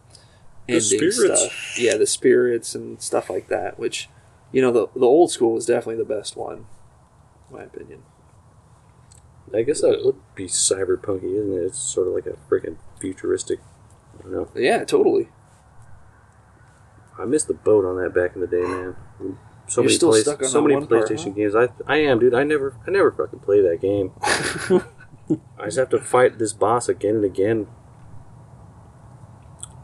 The ending spirits. stuff. Yeah, the spirits and stuff like that, which you know, the the old school was definitely the best one, in my opinion. I guess that would be cyberpunky, isn't it? It's sort of like a freaking futuristic. I don't know. Yeah, totally. I missed the boat on that back in the day, man. So You're many still play- stuck on so many part, PlayStation huh? games. I I am, dude. I never I never fucking play that game. I just have to fight this boss again and again.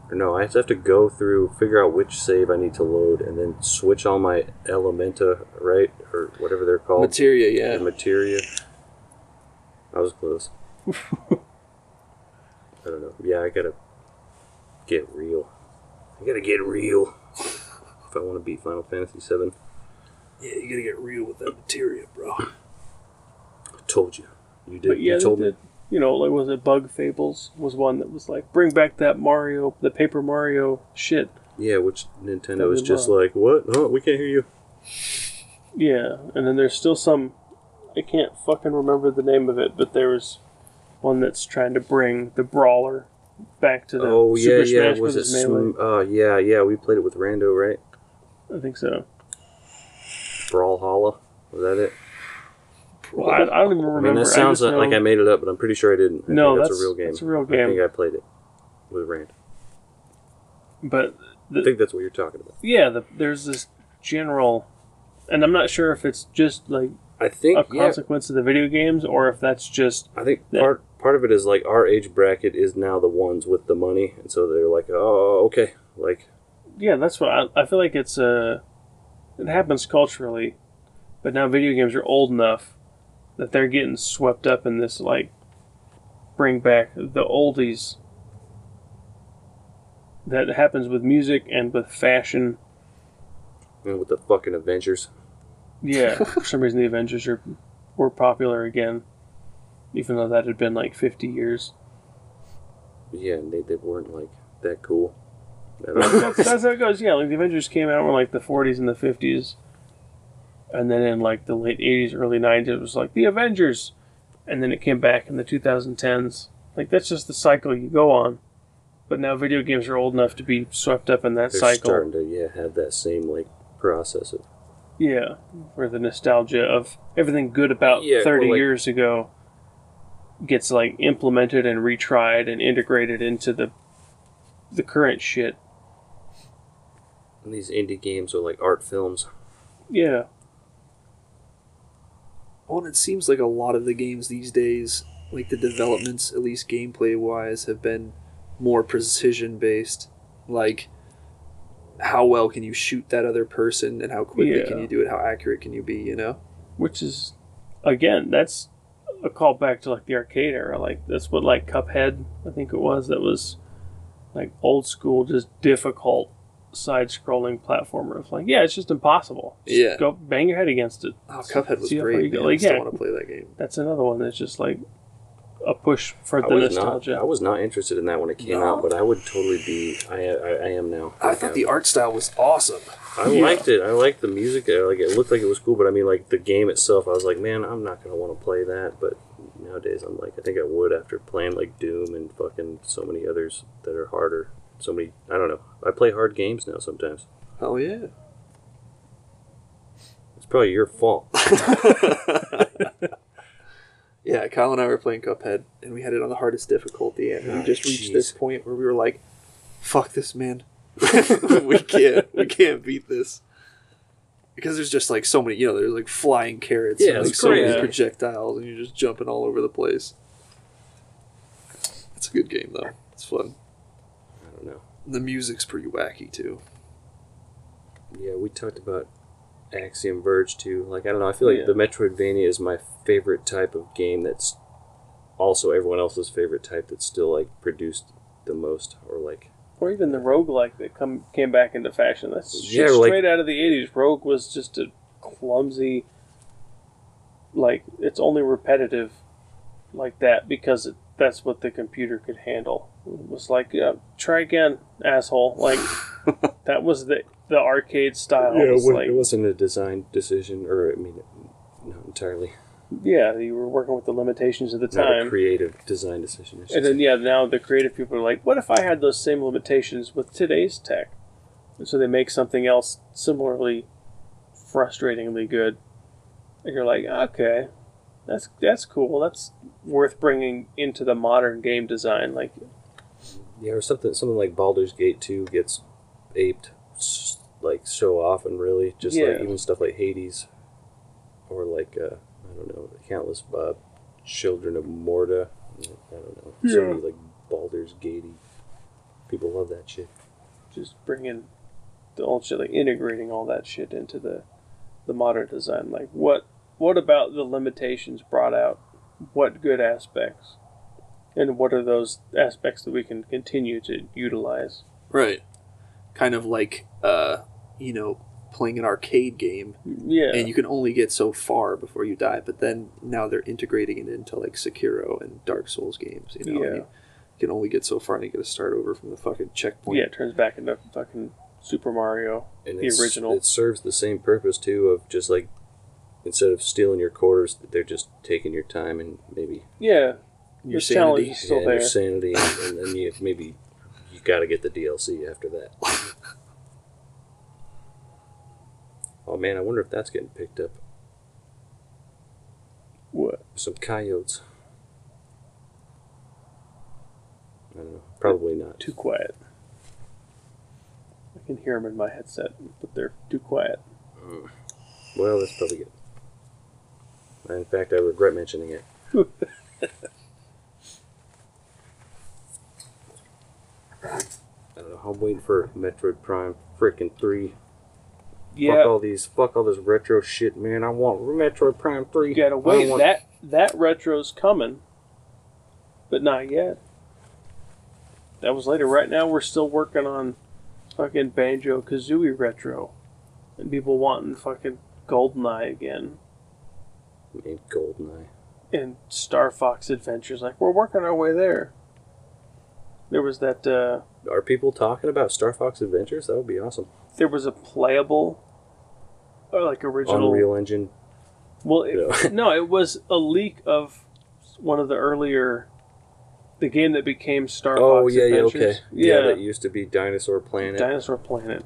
Or no, I just have to go through, figure out which save I need to load, and then switch all my Elementa, right, or whatever they're called, Materia, yeah. and materia. I was close. I don't know. Yeah, I gotta get real. I gotta get real if I want to beat Final Fantasy VII. Yeah, you gotta get real with that materia, bro. I told you. You did. But yeah, you told me. you know, like was it Bug Fables was one that was like bring back that Mario, the Paper Mario shit. Yeah, which Nintendo is was just like, what? Oh, we can't hear you. Yeah, and then there's still some. I can't fucking remember the name of it, but there was one that's trying to bring the brawler back to the oh Super yeah, yeah. Smash Was it? Bros. Melee. Sm- uh, yeah, yeah. We played it with Rando, right? I think so. Brawlhalla. Was that it? Well, I, I don't even remember I mean, that sounds like, like I made it up, but I'm pretty sure I didn't. I No, that's, that's- a real game. that's a real game I think I played it with Rand. But I think that's what you're talking about. yeah, the, there's this general, and I'm not sure if it's just like I think a yeah, consequence of the video games or if that's just I think that- part part of it is like our age bracket is now the ones with the money, and so they're like, oh, okay, like yeah. That's what I, I feel like it's uh, it happens culturally, but now video games are old enough that they're getting swept up in this like bring back the oldies that happens with music and with fashion. and with the fucking Avengers. Yeah, for some reason the Avengers are were popular again, even though that had been like 50 years. Yeah, and they, they weren't like that cool. I don't know. that's, that's how it goes. Yeah, like the Avengers came out in like the 40s and the 50s, and then in like the late 80s, early 90s, it was like the Avengers, and then it came back in the 2010s. Like that's just the cycle you go on. But now video games are old enough to be swept up in that They're cycle. starting to yeah have that same like process of Yeah, where the nostalgia of everything good about Yeah, or 30 like- years ago gets like implemented and retried and integrated into the the current shit. And these indie games are like art films. Yeah. Well, and it seems like a lot of the games these days, like the developments, at least gameplay wise, have been more precision based. Like, how well can you shoot that other person, and how quickly can you do it? How accurate can you be? You know? which is again that's a callback to like the arcade era like that's what like cuphead i think it was that was like old school just difficult side scrolling platformer of like yeah it's just impossible Just Yeah. go bang your head against it Oh, Cuphead was See great. you go. Man. Like, I still yeah. want to play that game. that's another one that's just like a push for I the was nostalgia not. I was not interested in that when it came No? out, but I would totally be. I I, I am now. I thought the art style was awesome. I Yeah. liked it. I liked the music. I, like it looked like it was cool, but I mean, like the game itself, I was like, man, I'm not gonna want to play that. But nowadays, I'm like, I think I would after playing like Doom and fucking so many others that are harder. So many. I don't know. I play hard games now sometimes. Oh yeah. It's probably your fault. Yeah, Kyle and I were playing Cuphead, and we had it on the hardest difficulty, and we Oh, just reached jeez. this point where we were like, "Fuck this, man! we can't, we can't beat this." Because there's just like so many, you know, there's like flying carrots, Yeah, and like so many projectiles, and you're just jumping all over the place. It's a good game though. It's fun. I don't know. The music's pretty wacky too. Yeah, we talked about Axiom Verge too. Like I don't know. I feel like Yeah. the Metroidvania is my favorite type of game. That's also everyone else's favorite type. That's still like produced the most, or like or even the roguelike that come came back into fashion that's Yeah, like- straight out of the 80s rogue was just a clumsy like it's only repetitive like that because it, that's what the computer could handle it was like yeah, try again asshole like that was the the arcade style yeah, it was it, like it wasn't a design decision, or I mean, not entirely. Yeah you were working with the limitations of the Not a time creative design decision. I should and then say. yeah now the creative people are like what if i had those same limitations with today's tech and so they make something else similarly frustratingly good and you're like okay that's that's cool that's worth bringing into the modern game design like Yeah, or something something like Baldur's Gate 2 gets aped s- like so often really just like even stuff like Hades or like uh, don't know, the countless uh, children of Morta. I don't know. So Yeah. many like Baldur's Gatey. People love that shit. just bringing the old shit like integrating all that shit into the the modern design like what what about the limitations brought out what good aspects and what are those aspects that we can continue to utilize Right. Kind of like, uh, you know, playing an arcade game yeah and you can only get so far before you die. But then now they're integrating it into like Sekiro and Dark Souls games. You know, Yeah. and you can only get so far, and you got to start over from the fucking checkpoint. yeah it turns back into fucking super mario And The it's- original. It serves the same purpose too of just like instead of stealing your quarters, they're just taking your time and maybe yeah Your the sanity. is still and there your sanity, and, and then you maybe you got to get the DLC after that. oh man, I wonder if that's getting picked up. what Some coyotes. I don't know. Probably not. too quiet i can hear them in my headset but they're too quiet hmm. Well, that's probably good. In fact, I regret mentioning it. I don't know. I'm waiting for Metroid Prime freaking three. Yeah Fuck all these. Fuck all this retro shit, man. I want Metroid Prime three. You gotta wait. want- That that retro's coming, but not yet. That was later. Right now, we're still working on fucking Banjo Kazooie retro, and people wanting fucking GoldenEye again Named Goldeneye. and Star Fox Adventures. Like we're working our way there. There was that. Uh, Are people talking about Star Fox Adventures? That would be awesome. there was a playable, or like original. Unreal Engine. Well, it, no, it was a leak of one of the earlier, the game that became Star Oh Fox yeah, yeah, okay. Yeah, Yeah, that used to be Dinosaur Planet. Dinosaur Planet.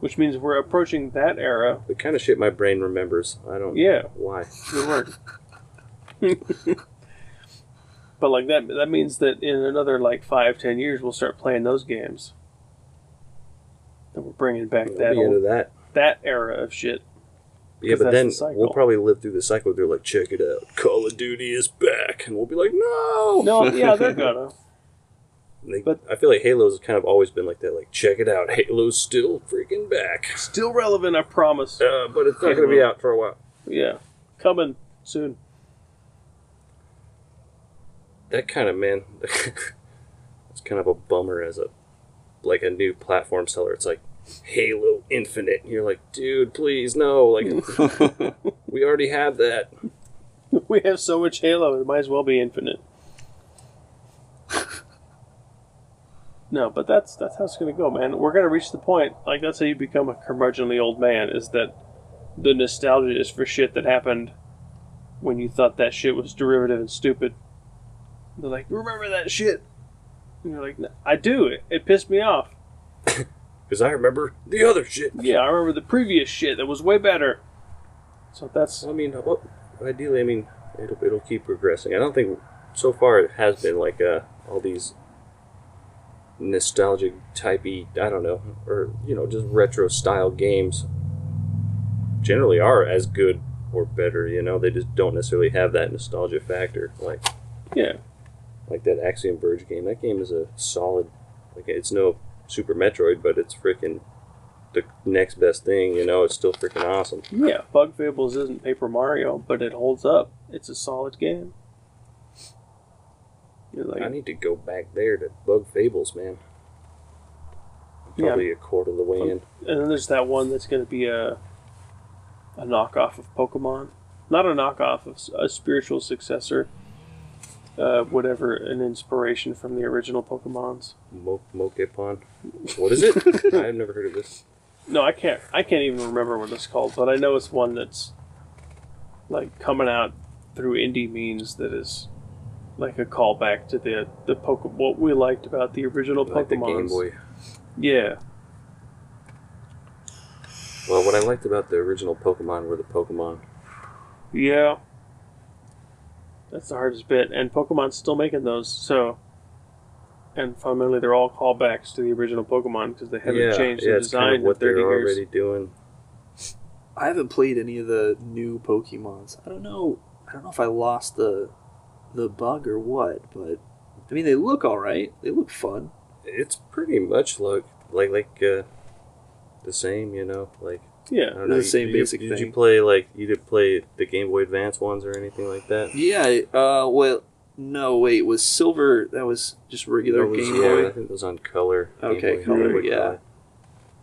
which means we're approaching that era. The kind of shit my brain remembers. I don't. Yeah. Why? Good work. but like that, that means that in another like five, ten years, we'll start playing those games. And we're bringing back I'll that old, that. That era of shit. Yeah, but then the we'll probably live through the cycle. They're like, check it out, Call of Duty is back, and we'll be like, no, No, yeah, they're gonna. They- but- I feel like Halo's has kind of always been like that. Like, check it out, Halo's still freaking back. Still relevant, I promise. Uh, but it's not going to be out for a while. Yeah, coming soon. That kind of man, it's kind of a bummer as a like a new platform seller. It's like Halo Infinite. And you're like, dude, please no. Like, we already have that. We have so much Halo, it might as well be infinite. no, but that's that's how it's gonna go, man. We're gonna reach the point. Like that's how you become a curmudgeonly old man. Is that the nostalgia is for shit that happened when you thought that shit was derivative and stupid. They're like, remember that shit? And you're like, "No, I do. It, it pissed me off. Because I remember the other shit. Yeah, I remember the previous shit that was way better. So that's I mean, what, ideally, I mean, it'll, it'll keep progressing. I don't think so far it has been like uh, all these nostalgic typey, I don't know, or you know, just retro style games. Generally, are as good or better. You know, they just don't necessarily have that nostalgia factor. Like yeah. like that Axiom Verge game. That game is a solid. Like it's no Super Metroid, but it's freaking the next best thing. You know, it's still freaking awesome. Yeah, Bug Fables isn't Paper Mario, but it holds up. It's a solid game. Like, I need to go back there to Bug Fables, man. Yeah. Probably a quarter of the way in. and then there's that one that's going to be a a knockoff of Pokemon, not a knockoff of a spiritual successor. Uh, whatever, an inspiration from the original Pokemon's. Mo- Mokepon. What is it? I've never heard of this. No, I can't. I can't even remember what it's called, but I know it's one that's like coming out through indie means that is like a callback to the the Poke what we liked about the original Like the Pokemon. Game Boy. Yeah, Well, what I liked about the original Pokemon were the Pokemon. yeah. That's the hardest bit, and Pokemon's still making those. So, and fundamentally, they're all callbacks to the original Pokemon because they haven't yeah, changed yeah, the it's design kind of what in thirty they're years. already doing. I haven't played any of the new Pokemons. I don't know. I don't know if I lost the the bug or what, but I mean they look all right. They look fun. It's pretty much like like like uh, the same, you know. Like I Yeah, don't The know. same did you- basic Did you play like you did play the Game Boy Advance ones or anything like that? Yeah. Uh. Well. No. Wait. Was silver? That was just regular was- Game yeah, Boy. I think it was on color. Okay, Boy, color, Game Boy yeah.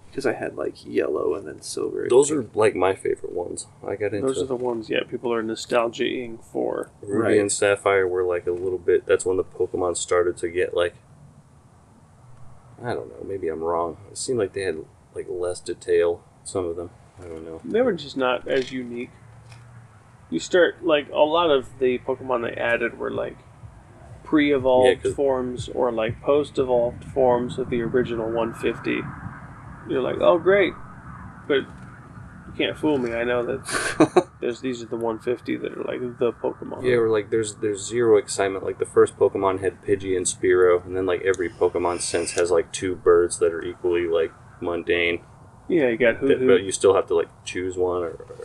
Because I had like yellow and then silver. Those think. are like my favorite ones. I got into those are the ones. Yeah, people are nostalgiaing for. Ruby Right. and Sapphire were like a little bit. That's when the Pokemon started to get like. I don't know. Maybe I'm wrong. It seemed like they had like less detail. Some of them. I don't know. They were just not as unique. You start like a lot of the Pokemon they added were like pre-evolved Yeah, 'cause- forms or like post-evolved forms of the original 150. You're like, oh great, but you can't fool me. I know that there's these are the 150 that are like the Pokemon. Yeah, or like there's there's zero excitement. Like the first Pokemon had Pidgey and Spearow, and then like every Pokemon since has like two birds that are equally like mundane. Yeah. You got Hoot That- but you still have to like choose one, or, or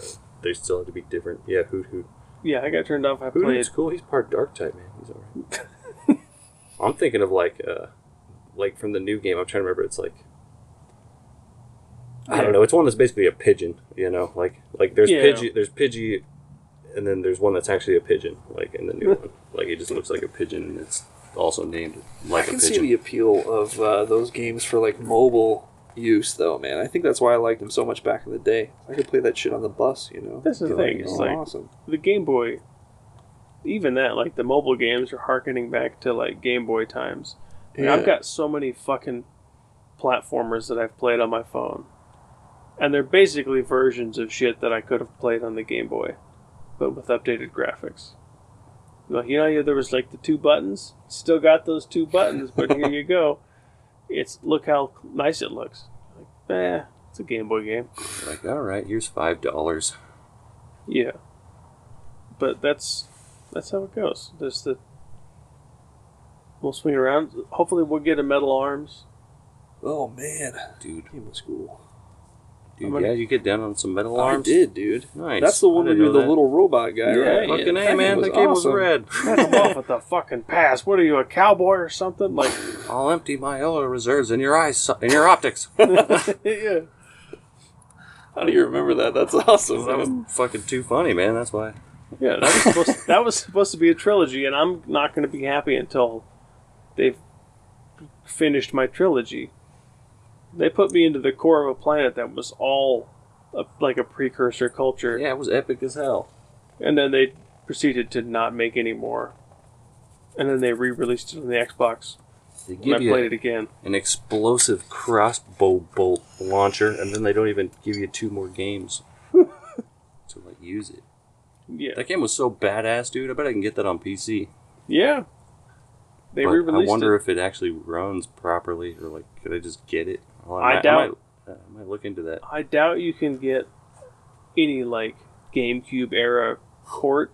they still have to be different. Yeah, Hoothoot. Yeah, I got turned off. I Hoot played. Hoot's cool. He's part Dark type, man. He's alright. I'm thinking of like uh like from the new game. I'm trying to remember. It's like I Yeah. don't know. It's one that's basically a pigeon. You know, like like there's Yeah. Pidgey, there's Pidgey, and then there's one that's actually a pigeon. Like in the new one, like it just looks like a pigeon, and it's also named like I can see the appeal of uh, those games for like mobile use, though, man. I think that's why I liked them so much back in the day. I could play that shit on the bus, you know. That's the thing, Like, it's oh, like- awesome. the Game Boy, even that, like the mobile games are harkening back to like Game Boy times. Like, I've got so many fucking platformers that I've played on my phone. And they're basically versions of shit that I could have played on the Game Boy, but with updated graphics. Like, you know, there was like the two buttons. Still got those two buttons, but here you go. It's look how nice it looks. Like, eh, It's a Game Boy game. Like, all right, here's five dollars. Yeah. But that's that's how it goes. There's the we'll swing around. Hopefully we'll get a metal arms. Oh man, Dude, game was cool. Dude, gonna- yeah, you get down on some metal arms. I did, dude. Nice. That's the one where you're the that. little robot guy, Yeah, right? Fucking That A, man. was That game was awesome. red. Back him off with the fucking pass. What are you, a cowboy or something? Like I'll empty my oil reserves in your eyes, in your optics. Yeah. How do you remember that? That's awesome. that was fucking too funny, man. That's why. Yeah, that was supposed that was supposed to be a trilogy, and I'm not going to be happy until they've finished my trilogy. They put me into the core of a planet that was all a, like a precursor culture, Yeah, it was epic as hell. and then they proceeded to not make any more. And then they re-released it on the Xbox, They and I give played it again. an explosive crossbow bolt launcher, and then they don't even give you two more games to like use it. Yeah, That game was so badass, dude. I bet I can get that on PC. yeah. They But re-released I wonder it. if it actually runs properly, or like, could I just get it? I might, doubt- I might, I might look into that. I doubt you can get any like GameCube era port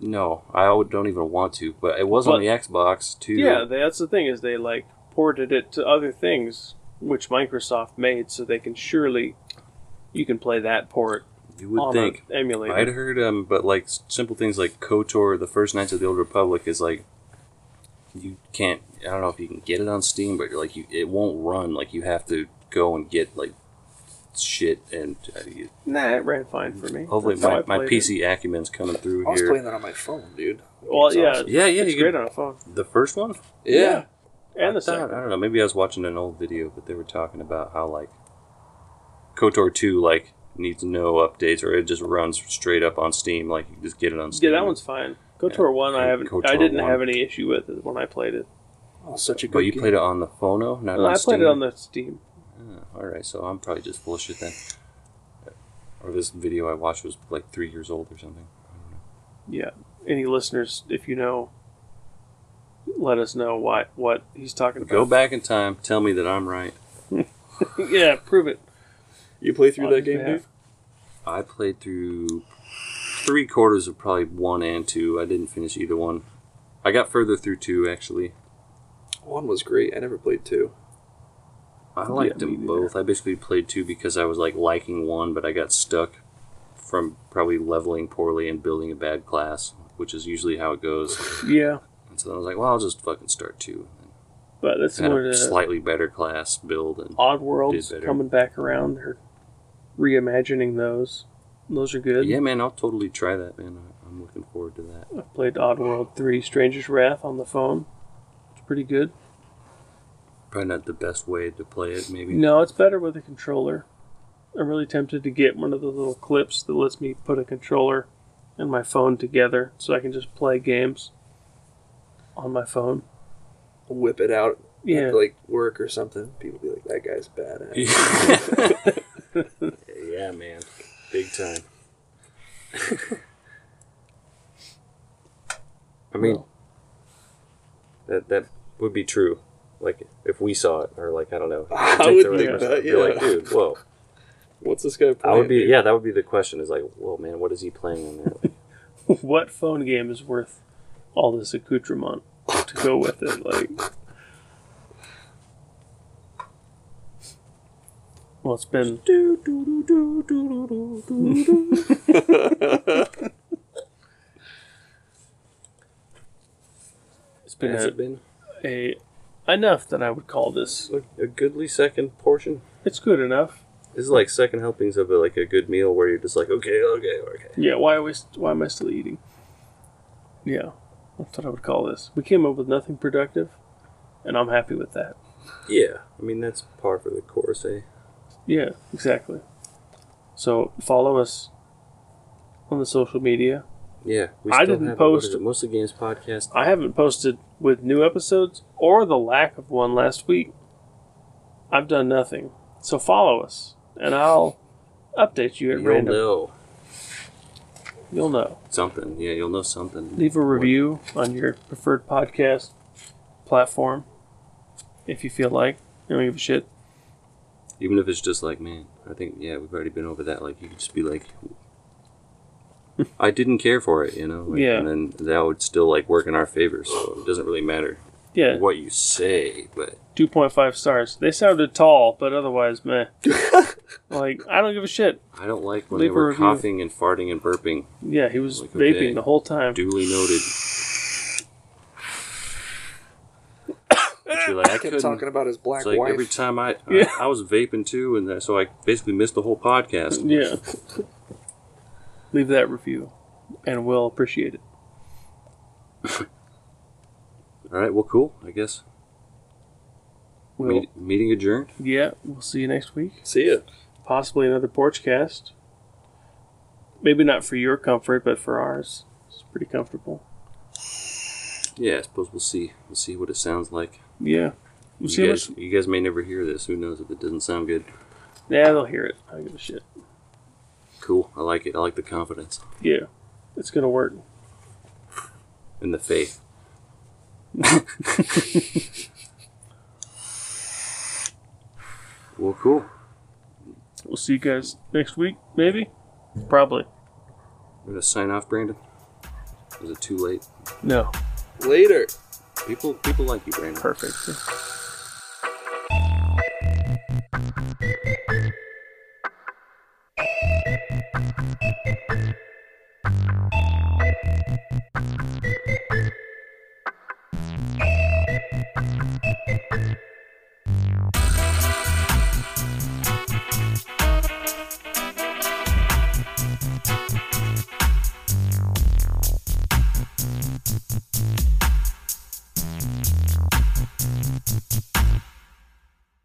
No, I don't even want to. But it was on the Xbox too. Yeah, that's the thing is they like ported it to other things which Microsoft made, so they can surely you can play that port you would think. emulator. I'd heard, um, but like simple things like KOTOR, the first Knights of the Old Republic, is like you can't. I don't know if you can get it on Steam, but like you, it won't run. Like you have to go and get like shit, and uh, you, Nah, it ran fine for me. hopefully That's my, my played it. PC acumen's coming through I was here. playing that on my phone, dude. Well, yeah, awesome. Yeah, yeah, it's you great could- on a phone. The first one, Yeah. And the I thought- I don't know. Maybe I was watching an old video, but they were talking about how like KOTOR two like needs no updates, or it just runs straight up on Steam. Like you just get it on Steam. Yeah, that one's fine. KOTOR one, I haven't. KOTOR I didn't 1. have any issue with it when I played it. Oh, such a good But you game. played it on the phono, not Well, on I Steam. played it on the Steam. Oh, all right, so I'm probably just full of shit then. Or this video I watched was like three years old or something. Yeah. Any listeners, if you know, let us know what what he's talking about. Go back in time, tell me that I'm right. yeah, prove it. You play through On that his game, behalf. dude? I played through three quarters of probably one and two. I didn't finish either one. I got further through two actually. One was great. I never played two. I liked me them both. I basically played two because I was like liking one, but I got stuck from probably leveling poorly and building a bad class, which is usually how it goes. Yeah, And so then I was like, well, I'll just fucking start two. but that's similar to slightly better class build and Oddworld's coming back around. They're reimagining those. Those are good. Yeah, man, I'll totally try that, man. I- I'm looking forward to that. I've played Oddworld 3 Stranger's Wrath on the phone. It's pretty good. Probably not the best way to play it, maybe. No, it's better with a controller. I'm really tempted to get one of the little clips that lets me put a controller and my phone together so I can just play games on my phone. Whip it out Yeah. at, like work or something. People be like, "That guy's badass." yeah, man. Big time. I mean, that that would be true. Like if we saw it, or like I don't know. I would the think right that, person, be like, yeah. dude, whoa. What's this guy playing? I would be, dude? yeah, that would be the question. Is like, whoa, man, what is he playing on there? Like, what phone game is worth all this accoutrement to go with it? Like, well, it's been it's been has a, it been a enough that I would call this. a, a goodly second portion? It's good enough. This is like second helpings of a, like a good meal where you're just like, okay, okay, okay. Yeah. Why was why am I still eating? Yeah, that's what I would call this. We came up with nothing productive, and I'm happy with that. Yeah, I mean that's par for the course, eh? Yeah, exactly. So follow us on the social media. Yeah, we I didn't have a- what post- it, mostly games podcast. I haven't posted with new episodes or the lack of one last week. I've done nothing. So follow us, and I'll update you at You'll random. know You'll know. something. Yeah, you'll know something. Leave a review on your preferred podcast platform if you feel like. You don't give a shit. Even if it's just like, man, I think yeah, we've already been over that. Like you could just be like, I didn't care for it, you know. Like, Yeah. And then that would still like work in our favor. So it doesn't really matter Yeah, what you say, but two point five stars. They sounded tall, but otherwise, meh. like I don't give a shit. I don't like when Leave they were coughing and farting and burping. Yeah, he was Like, vaping okay. the whole time. Duly noted. But like, I kept talking about his black It's like wife. every time I, Yeah. I I was vaping too, and so I basically missed the whole podcast. Yeah. Leave that review, and we'll appreciate it. All right, well, cool. I guess We'll, Meet, meeting adjourned. yeah, we'll see you next week. See ya. Possibly another porch cast. Maybe not for your comfort, but for ours. It's pretty comfortable. Yeah, I suppose we'll see. We'll see what it sounds like. Yeah. We'll see You guys, you guys may never hear this. Who knows if it doesn't sound good? Yeah, they'll hear it. I give a shit. Cool. I like it. I like the confidence Yeah, it's gonna work. and the faith. well, cool. We'll see you guys next week, maybe. Probably. We're gonna sign off, Brandon. Is it too late? No. Later. People, people like you, Brandon. Perfect.